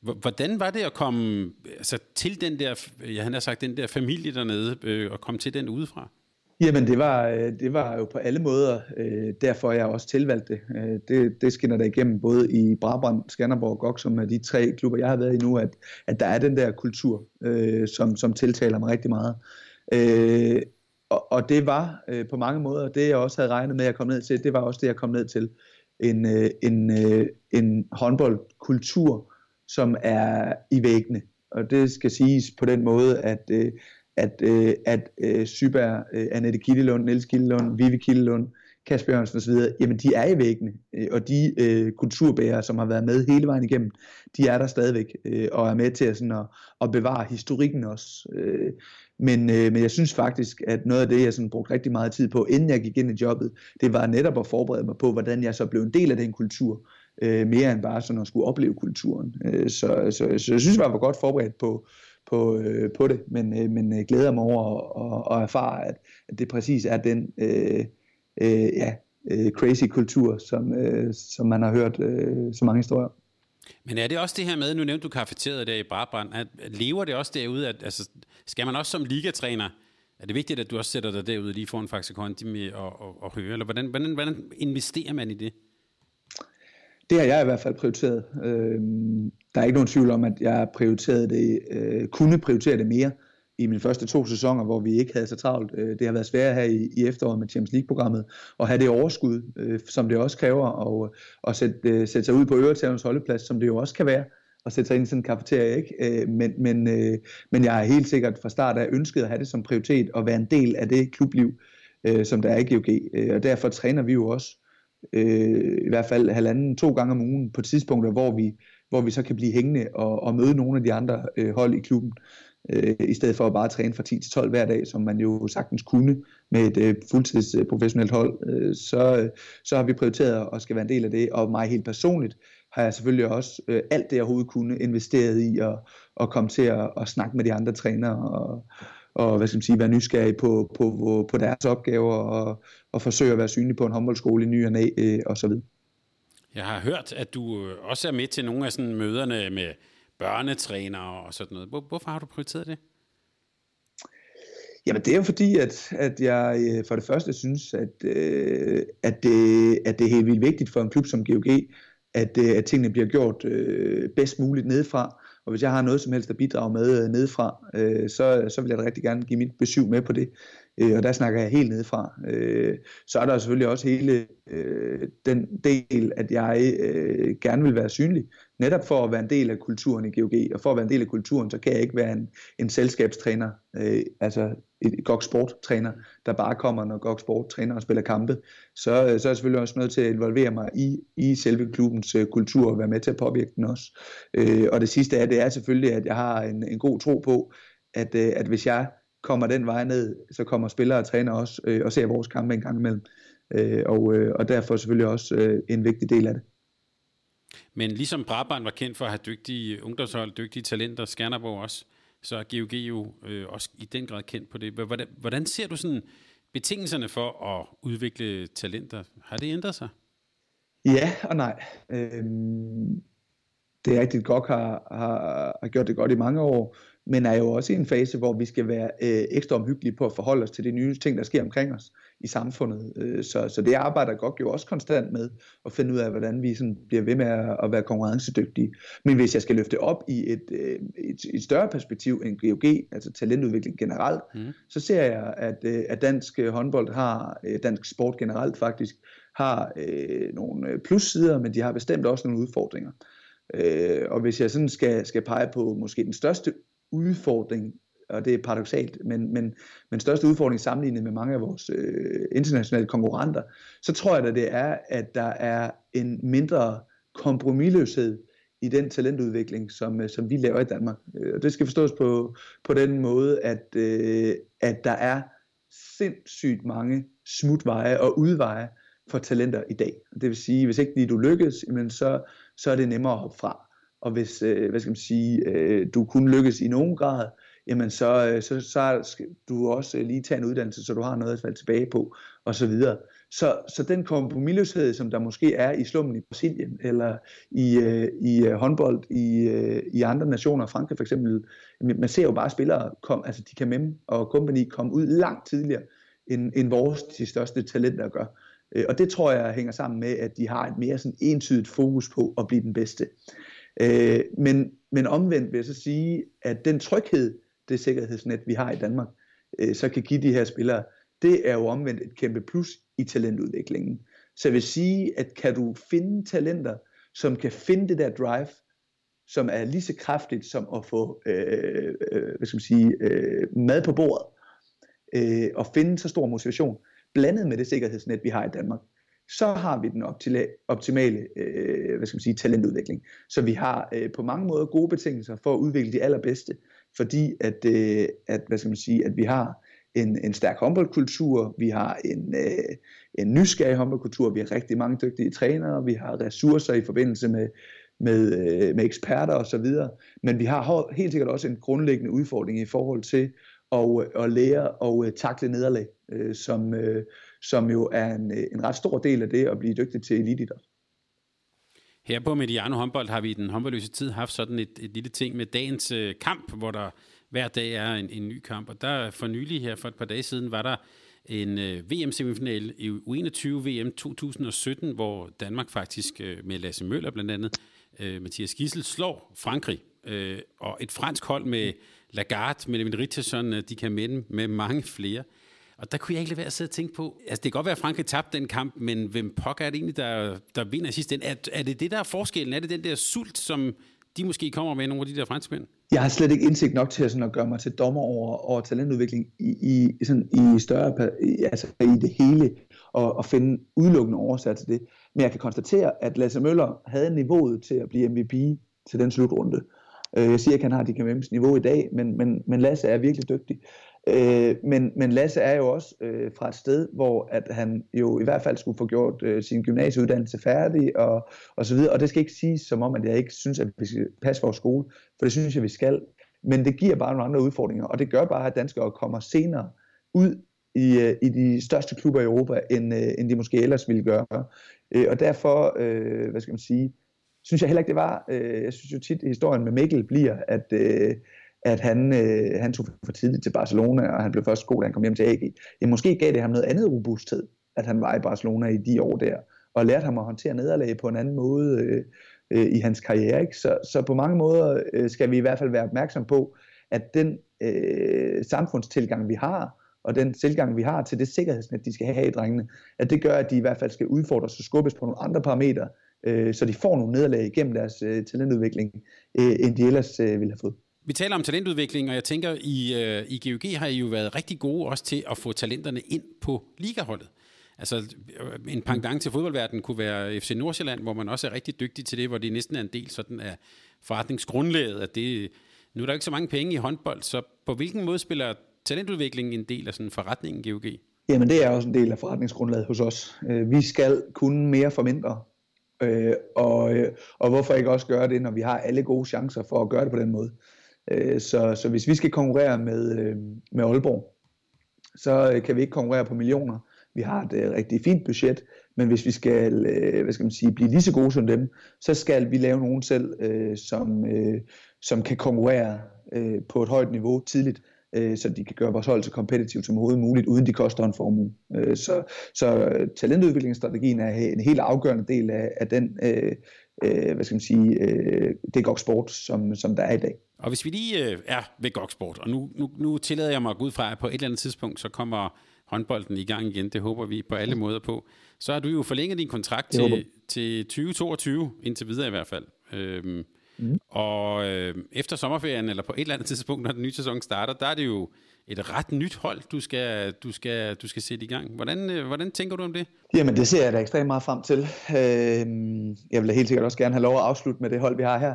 Hvordan var det at komme øh, altså, til den der, øh, jeg har sagt, den der familie dernede, øh, og komme til den udefra? Jamen det var, det var jo på alle måder øh, derfor, jeg også tilvalgte det. Øh, det. Det skinner der igennem både i Brabrand, Skanderborg og GOG, som er de tre klubber, jeg har været i nu, at, at der er den der kultur, øh, som, som tiltaler mig rigtig meget. Øh, og, og det var øh, på mange måder, det jeg også havde regnet med at komme ned til, det var også det, jeg kom ned til. En, øh, en, øh, en håndboldkultur, som er i væggene. Og det skal siges på den måde, at, øh, at, øh, at øh, Syberg, øh, Annette Kittelund, Niels Kittelund, Vivi Kittelund, Kasper Jørgensen osv., jamen de er i væggene, øh, og de øh, kulturbærere, som har været med hele vejen igennem, de er der stadigvæk, øh, og er med til at, sådan, at, at bevare historikken også. Øh, men, øh, men jeg synes faktisk, at noget af det, jeg sådan brugte rigtig meget tid på, inden jeg gik ind i jobbet, det var netop at forberede mig på, hvordan jeg så blev en del af den kultur, øh, mere end bare sådan at skulle opleve kulturen. Øh, så, så, så jeg synes, jeg var godt forberedt på, på, øh, på det, men, øh, men øh, glæder mig over at, at, at erfare, at, at det præcis er den, øh, øh, ja, øh, crazy kultur, som, øh, som man har hørt øh, så mange historier men er det også det her med, nu nævnte du kafeteriet der i Brabrand, at lever det også derude, at altså, skal man også som ligatræner, er det vigtigt, at du også sætter dig derude lige foran Faxe Kondi med og, og høre, eller hvordan, hvordan, hvordan investerer man i det? Det har jeg i hvert fald prioriteret. Øh, der er ikke nogen tvivl om, at jeg prioriteret det, øh, kunne prioritere det mere i mine første to sæsoner, hvor vi ikke havde så travlt. Øh, det har været svært her i, i efteråret med Champions League-programmet at have det overskud, øh, som det også kræver, og, og sætte, øh, sætte sig ud på øvrigt holdeplads, som det jo også kan være at sætte sig ind i sådan en kafeteria. Ikke? Øh, men, men, øh, men jeg har helt sikkert fra start af ønsket at have det som prioritet og være en del af det klubliv, øh, som der er i GOG. Øh, og derfor træner vi jo også øh, i hvert fald halvanden, to gange om ugen på tidspunkter, hvor vi, hvor vi så kan blive hængende og, og møde nogle af de andre øh, hold i klubben øh, i stedet for at bare træne fra 10 til 12 hver dag, som man jo sagtens kunne med et øh, fuldtids øh, professionelt hold, øh, så, øh, så har vi prioriteret at skal være en del af det, og mig helt personligt har jeg selvfølgelig også øh, alt det, jeg overhovedet kunne investeret i at, at komme til at, at snakke med de andre trænere og, og hvad skal man sige, være nysgerrig på, på, på deres opgaver og, og forsøge at være synlig på en håndboldskole i ny og næ øh, og så videre. Jeg har hørt, at du øh, også er med til nogle af sådan møderne med børnetrænere og sådan noget. Hvor, hvorfor har du prioriteret det? Jamen det er jo fordi, at, at jeg øh, for det første synes, at, øh, at, det, at det er helt vildt vigtigt for en klub som GOG, at, øh, at tingene bliver gjort øh, bedst muligt nedefra. Og hvis jeg har noget som helst at bidrage med øh, nedefra, øh, så, så vil jeg da rigtig gerne give mit besøg med på det. Øh, og der snakker jeg helt nedefra. Øh, så er der selvfølgelig også hele øh, den del, at jeg øh, gerne vil være synlig netop for at være en del af kulturen i GOG, og for at være en del af kulturen, så kan jeg ikke være en, en selskabstræner, øh, altså et GOG Sport-træner, der bare kommer, når GOG Sport træner og spiller kampe. Så, øh, så er jeg selvfølgelig også nødt til at involvere mig i, i selve klubbens øh, kultur og være med til at påvirke den også. Øh, og det sidste er, det er selvfølgelig, at jeg har en, en god tro på, at, øh, at hvis jeg kommer den vej ned, så kommer spillere og træner også øh, og ser vores kampe en gang imellem. Øh, og, øh, og derfor selvfølgelig også øh, en vigtig del af det. Men ligesom Brabrand var kendt for at have dygtige ungdomshold, dygtige talenter, Skanderborg også, så er GOG jo øh, også i den grad kendt på det. Hvordan, hvordan ser du sådan betingelserne for at udvikle talenter? Har det ændret sig? Ja og nej. Øhm, det er rigtigt, at GOG har, har, har gjort det godt i mange år, men er jo også i en fase, hvor vi skal være øh, ekstra omhyggelige på at forholde os til de nye ting, der sker omkring os i samfundet. Øh, så, så det arbejder godt jo også konstant med at finde ud af, hvordan vi sådan bliver ved med at, at være konkurrencedygtige. Men hvis jeg skal løfte op i et, øh, et, et større perspektiv end GOG, altså talentudvikling generelt, mm. så ser jeg, at, øh, at dansk håndbold har, øh, dansk sport generelt faktisk, har øh, nogle plussider, men de har bestemt også nogle udfordringer. Øh, og hvis jeg sådan skal, skal pege på måske den største udfordring, og det er paradoxalt, men, men, men største udfordring sammenlignet med mange af vores øh, internationale konkurrenter, så tror jeg, da det er, at der er en mindre kompromilløshed i den talentudvikling, som, øh, som vi laver i Danmark. Øh, og det skal forstås på, på den måde, at, øh, at der er sindssygt mange smutveje og udveje for talenter i dag. Det vil sige, hvis ikke lige du lykkes, men så, så er det nemmere at hoppe fra. Og hvis, øh, hvad skal man sige, øh, du kun lykkes i nogen grad, jamen så, øh, så, så skal du også lige tage en uddannelse, så du har noget at falde tilbage på, og så videre. Så, så den kompromilløshed, som der måske er i slummen i Brasilien, eller i, øh, i øh, håndbold i, øh, i andre nationer, Frankrig for eksempel, man ser jo bare spillere, kom, altså de kan med og company komme ud langt tidligere, end, end vores de største talenter gør. Øh, og det tror jeg hænger sammen med, at de har et mere sådan entydigt fokus på at blive den bedste. Øh, men, men omvendt vil jeg så sige, at den tryghed, det sikkerhedsnet, vi har i Danmark, øh, så kan give de her spillere, det er jo omvendt et kæmpe plus i talentudviklingen. Så jeg vil sige, at kan du finde talenter, som kan finde det der drive, som er lige så kraftigt som at få øh, øh, hvad skal man sige, øh, mad på bordet, øh, og finde så stor motivation, blandet med det sikkerhedsnet, vi har i Danmark, så har vi den optimale øh, hvad skal man sige, talentudvikling. Så vi har øh, på mange måder gode betingelser for at udvikle de allerbedste, fordi at, øh, at, hvad skal man sige, at vi har en, en stærk håndboldkultur, vi har en, øh, en nysgerrig håndboldkultur, vi har rigtig mange dygtige trænere, vi har ressourcer i forbindelse med, med, øh, med eksperter osv., men vi har helt sikkert også en grundlæggende udfordring i forhold til at, øh, at lære og øh, takle nederlag, øh, som, øh, som jo er en, øh, en ret stor del af det at blive dygtig til elitidræt. Her på Mediano håndbold har vi i den håndboldløse tid haft sådan et, et lille ting med dagens øh, kamp, hvor der hver dag er en, en ny kamp. Og der for nylig her for et par dage siden var der en øh, VM-semifinal i U21 VM 2017, hvor Danmark faktisk øh, med Lasse Møller blandt andet, øh, Mathias Gissel, slår Frankrig. Øh, og et fransk hold med Lagarde, med Richardson, øh, de kan minde med mange flere. Og der kunne jeg ikke lade være at sidde og tænke på, altså det kan godt være, at Frankrig tabte den kamp, men hvem pokker er det egentlig, der, der vinder sidst? Er, er det det, der er forskellen? Er det den der sult, som de måske kommer med, nogle af de der franskmænd? Jeg har slet ikke indsigt nok til at, sådan at gøre mig til dommer over, over talentudvikling i, i, sådan, i større, i, altså i det hele, og, og finde udelukkende årsager til det. Men jeg kan konstatere, at Lasse Møller havde niveauet til at blive MVP til den slutrunde. Øh, jeg siger ikke, at han har de niveau i dag, men, men, men Lasse er virkelig dygtig. Øh, men, men Lasse er jo også øh, fra et sted, hvor at han jo i hvert fald skulle få gjort øh, sin gymnasieuddannelse færdig og, og så videre. Og det skal ikke siges som om, at jeg ikke synes, at vi skal passe vores skole, for det synes jeg, vi skal. Men det giver bare nogle andre udfordringer, og det gør bare, at danskere kommer senere ud i, øh, i de største klubber i Europa, end, øh, end de måske ellers ville gøre. Øh, og derfor, øh, hvad skal man sige, synes jeg heller ikke, det var. Øh, jeg synes jo tit, at historien med Mikkel bliver, at... Øh, at han, øh, han tog for tidligt til Barcelona, og han blev først god, da han kom hjem til AG. Ja, måske gav det ham noget andet robusthed, at han var i Barcelona i de år der, og lærte ham at håndtere nederlag på en anden måde øh, øh, i hans karriere. Ikke? Så, så på mange måder øh, skal vi i hvert fald være opmærksom på, at den øh, samfundstilgang, vi har, og den tilgang, vi har til det sikkerhedsnet, de skal have i drengene, at det gør, at de i hvert fald skal udfordres og skubbes på nogle andre parametre, øh, så de får nogle nederlag igennem deres øh, talentudvikling, øh, end de ellers øh, ville have fået. Vi taler om talentudvikling, og jeg tænker, i, øh, i GOG har I jo været rigtig gode også til at få talenterne ind på ligaholdet. Altså øh, en pangdang til fodboldverdenen kunne være FC Nordsjælland, hvor man også er rigtig dygtig til det, hvor det næsten er en del sådan af forretningsgrundlaget, at det, nu er der ikke så mange penge i håndbold, så på hvilken måde spiller talentudviklingen en del af sådan forretningen GOG? Jamen det er også en del af forretningsgrundlaget hos os. Øh, vi skal kunne mere for mindre, øh, og, øh, og hvorfor ikke også gøre det, når vi har alle gode chancer for at gøre det på den måde. Øh, så, så hvis vi skal konkurrere med, øh, med Aalborg, så øh, kan vi ikke konkurrere på millioner. Vi har et øh, rigtig fint budget, men hvis vi skal, øh, hvad skal man sige, blive lige så gode som dem, så skal vi lave nogen selv, øh, som, som kan konkurrere på et højt niveau tidligt, så de kan gøre vores hold så kompetitivt som overhovedet muligt, uden de koster en formue. Så, så talentudviklingsstrategien er en helt afgørende del af, af den, hvad skal man sige, det GOG Sport, som, som der er i dag. Og hvis vi lige øh, er ved Goksport, og nu, nu, nu tillader jeg mig at gå ud fra, at på et eller andet tidspunkt, så kommer håndbolden i gang igen. Det håber vi på alle måder på. Så har du jo forlænget din kontrakt til, til 2022, indtil videre i hvert fald. Øhm, mm. Og øh, efter sommerferien, eller på et eller andet tidspunkt, når den nye sæson starter, der er det jo et ret nyt hold, du skal, du skal, du skal sætte i gang. Hvordan, øh, hvordan tænker du om det? Jamen, det ser jeg da ekstremt meget frem til. Øh, jeg vil helt sikkert også gerne have lov at afslutte med det hold, vi har her.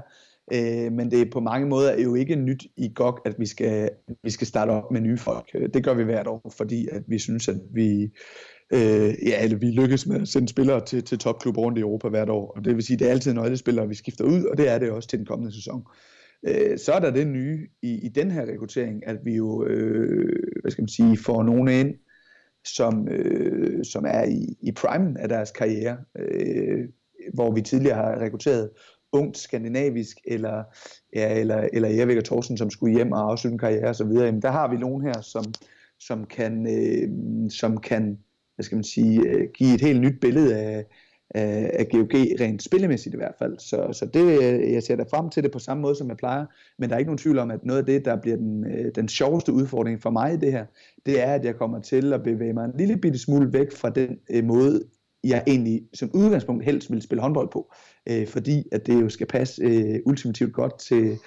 Øh, men det er på mange måder er jo ikke nyt i GOG, at vi skal, vi skal starte op med nye folk. Øh, det gør vi hvert år, fordi at vi synes, at vi, øh, ja, eller vi lykkes med at sende spillere til, til topklubber rundt i Europa hvert år. Og det vil sige, at det er altid nøglespillere, vi skifter ud, og det er det også til den kommende sæson. Øh, så er der det nye i, i den her rekruttering, at vi jo, øh, hvad skal man sige, får nogen ind, som, øh, som er i, i primen af deres karriere, øh, hvor vi tidligere har rekrutteret ungt skandinavisk, eller, ja, eller, eller Erik og Thorsen, som skulle hjem og afslutte en karriere osv., jamen der har vi nogen her, som, som kan, øh, som kan hvad skal man sige, øh, give et helt nyt billede af, af, af GOG, rent spillemæssigt i hvert fald. Så, så det, øh, jeg ser da frem til det på samme måde, som jeg plejer, men der er ikke nogen tvivl om, at noget af det, der bliver den, øh, den sjoveste udfordring for mig i det her, det er, at jeg kommer til at bevæge mig en lille bitte smule væk fra den øh, måde, jeg egentlig som udgangspunkt helst vil spille håndbold på, øh, fordi at det jo skal passe øh, ultimativt godt til,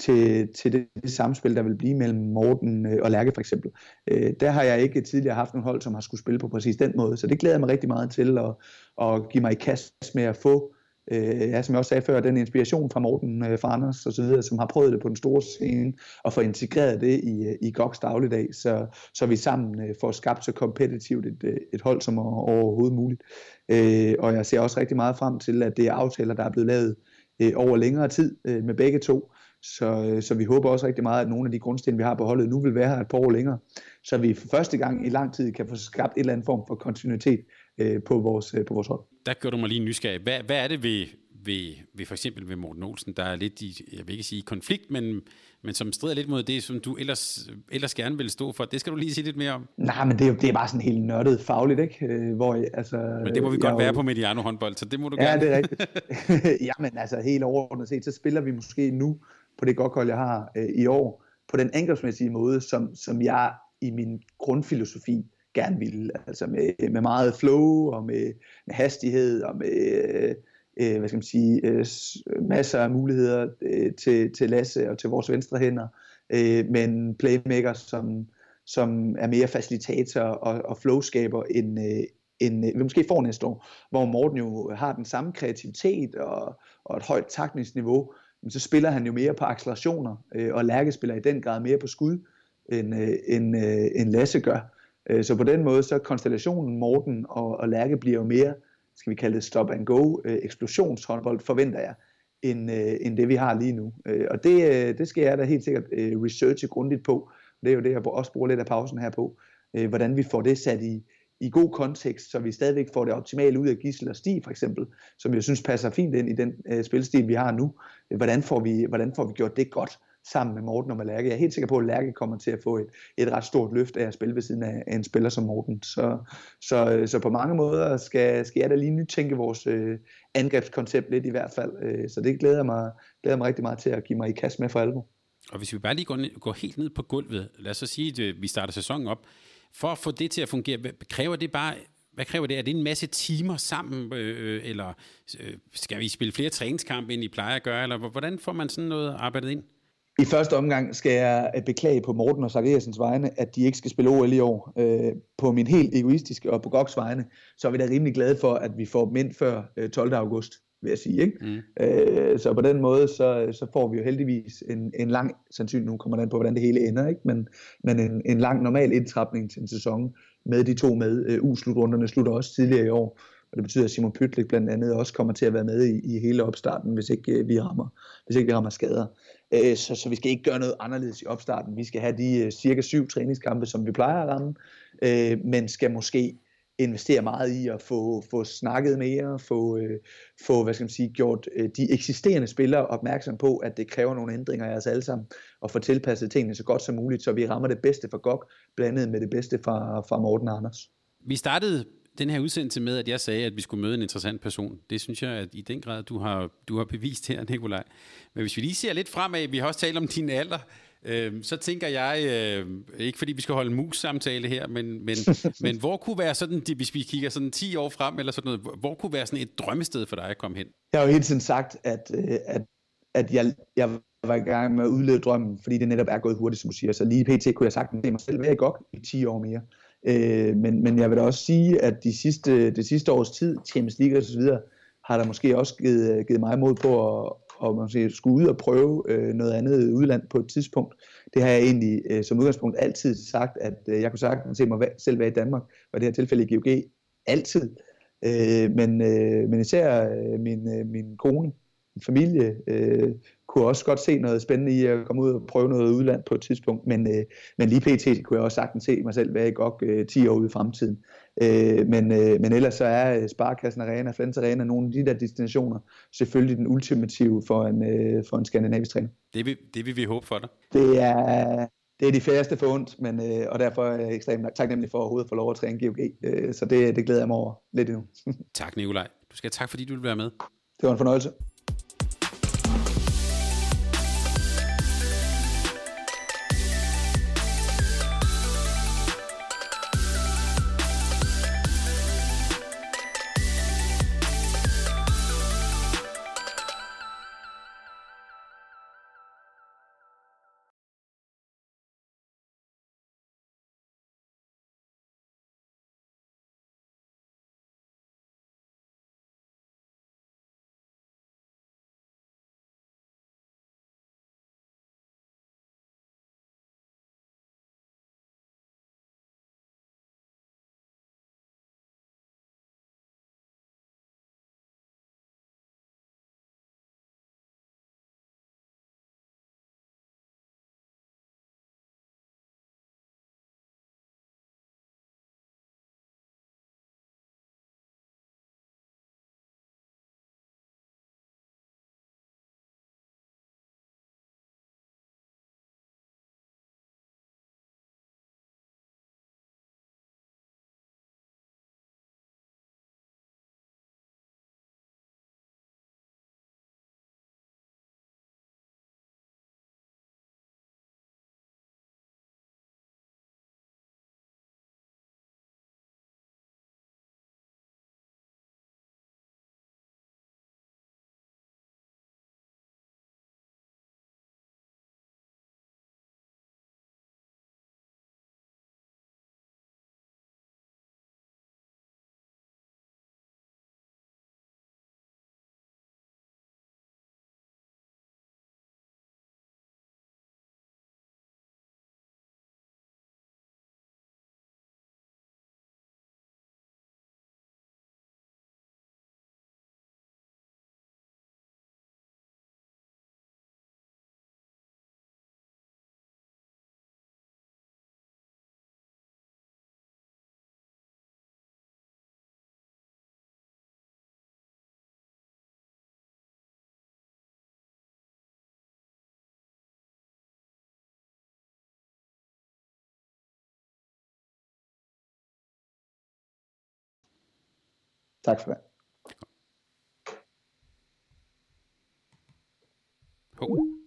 til, til det, det samspil, der vil blive mellem Morten øh, og Lærke for eksempel. Øh, der har jeg ikke tidligere haft nogle hold, som har skulle spille på præcis den måde, så det glæder jeg mig rigtig meget til at, at give mig i kast med at få øh, ja, som jeg også sagde før, den inspiration fra Morten, øh, fra Anders og så videre, som har prøvet det på den store scene, og få integreret det i, øh, i GOGs dagligdag, så, så vi sammen øh, får skabt så kompetitivt et, øh, et hold som overhovedet muligt. Øh, og jeg ser også rigtig meget frem til, at det er aftaler, der er blevet lavet øh, over længere tid øh, med begge to, så, øh, så vi håber også rigtig meget, at nogle af de grundsten, vi har på holdet nu, vil være her et par år længere, så vi for første gang i lang tid kan få skabt et eller andet form for kontinuitet øh, på, vores, øh, på vores hold. Der gør du mig lige nysgerrig. Hvad, hvad er det ved, ved, ved for eksempel ved Morten Olsen, der er lidt i, jeg vil ikke sige konflikt, men, men som strider lidt mod det, som du ellers, ellers gerne vil stå for. Det skal du lige sige lidt mere om. Nej, men det er, det er bare sådan helt nørdet fagligt, ikke? Øh, hvor, altså, men det må vi godt være på Mediano håndbold, så det må du ja, gerne. Ja, det er rigtigt. Jamen altså helt overordnet set, så spiller vi måske nu på det godt hold, jeg har øh, i år, på den angrebsmæssige måde, som, som jeg i min grundfilosofi gerne ville. Altså med, med meget flow og med, med hastighed og med øh, hvad skal man sige, øh, masser af muligheder øh, til, til Lasse og til vores venstre hænder. Øh, men playmaker, som, som er mere facilitator og, og flowskaber end, øh, end vi måske får næste år, hvor Morten jo har den samme kreativitet og, og et højt takningsniveau, men så spiller han jo mere på accelerationer, øh, og Lærke spiller i den grad mere på skud, end, øh, end, øh, end Lasse gør. Øh, så på den måde, så konstellationen Morten og, og Lærke bliver jo mere, skal vi kalde det stop and go, øh, eksplosionshåndbold, forventer jeg, end, øh, end det vi har lige nu. Øh, og det, øh, det skal jeg da helt sikkert øh, researche grundigt på. Det er jo det, jeg også bruger lidt af pausen her på. Øh, hvordan vi får det sat i, i god kontekst, så vi stadigvæk får det optimale ud af Gissel og Stig for eksempel, som jeg synes passer fint ind i den øh, spilstil, vi har nu. Hvordan får vi, hvordan får vi gjort det godt sammen med Morten og med Lærke? Jeg er helt sikker på, at Lærke kommer til at få et, et ret stort løft af at spille ved siden af, af en spiller som Morten. Så, så, så på mange måder skal, skal jeg da lige nytænke vores øh, angrebskoncept lidt i hvert fald. Øh, så det glæder mig, glæder mig rigtig meget til at give mig i kast med for alvor. Og hvis vi bare lige går, ned, går helt ned på gulvet, lad os så sige, at øh, vi starter sæsonen op, for at få det til at fungere, kræver det bare hvad kræver det? Er det en masse timer sammen, øh, øh, eller øh, skal vi spille flere træningskampe, end I plejer at gøre, eller hvordan får man sådan noget arbejdet ind? I første omgang skal jeg øh, beklage på Morten og Zachariasens vegne, at de ikke skal spille OL i år. Øh, på min helt egoistiske og på Goks vegne, så er vi da rimelig glade for, at vi får dem ind før øh, 12. august vil jeg sige. Ikke? Mm. Øh, så på den måde, så, så får vi jo heldigvis en, en lang, sandsynligt nu kommer den på, hvordan det hele ender, ikke? men, men en, en lang normal indtrapning til en sæson med de to med. Øh, U-slutrunderne slutter også tidligere i år, og det betyder, at Simon Pytlik blandt andet også kommer til at være med i, i hele opstarten, hvis ikke øh, vi rammer, hvis ikke vi rammer skader. Øh, så, så vi skal ikke gøre noget anderledes i opstarten. Vi skal have de øh, cirka syv træningskampe, som vi plejer at ramme, øh, men skal måske investere meget i at få, få snakket mere, få, øh, få hvad skal man sige, gjort øh, de eksisterende spillere opmærksom på, at det kræver nogle ændringer af os alle sammen, og få tilpasset tingene så godt som muligt, så vi rammer det bedste for GOG, blandet med det bedste fra, fra Morten og Anders. Vi startede den her udsendelse med, at jeg sagde, at vi skulle møde en interessant person. Det synes jeg, at i den grad, du har, du har bevist her, Nikolaj. Men hvis vi lige ser lidt fremad, vi har også talt om din alder, øh, så tænker jeg, øh, ikke fordi vi skal holde en mus-samtale her, men, men, men hvor kunne være sådan, hvis vi kigger sådan 10 år frem, eller sådan noget, hvor kunne være sådan et drømmested for dig at komme hen? Jeg har jo hele tiden sagt, at, øh, at, at jeg, jeg var i gang med at udleve drømmen, fordi det netop er gået hurtigt, som du siger. Så lige pt. kunne jeg sagtens se mig selv være i GOG i 10 år mere. Øh, men, men jeg vil da også sige, at de sidste, det sidste års tid, Champions League og så videre, har der måske også givet, givet mig mod på at, og man siger, skulle ud og prøve øh, noget andet udland på et tidspunkt. Det har jeg egentlig øh, som udgangspunkt altid sagt, at øh, jeg kunne sagtens se mig selv være i Danmark, og i det her tilfælde i GOG, altid. Øh, men, øh, men især øh, min, øh, min kone, min familie, øh, kunne også godt se noget spændende i at komme ud og prøve noget udland på et tidspunkt, men, øh, men lige pt. kunne jeg også sagtens se mig selv være i GOG øh, 10 år ude i fremtiden. Øh, men, øh, men ellers så er øh, Sparkassen Arena, Flens Arena, nogle af de der destinationer selvfølgelig den ultimative for en, øh, for en skandinavisk træner. Det vil, det vil vi håbe for dig. Det er, det er de færreste for ondt, men, øh, og derfor er jeg ekstremt taknemmelig for at overhovedet få lov at træne GOG, øh, så det, det glæder jeg mig over lidt endnu. tak Nikolaj. Du skal have tak, fordi du vil være med. Det var en fornøjelse. Tak for det. Hov.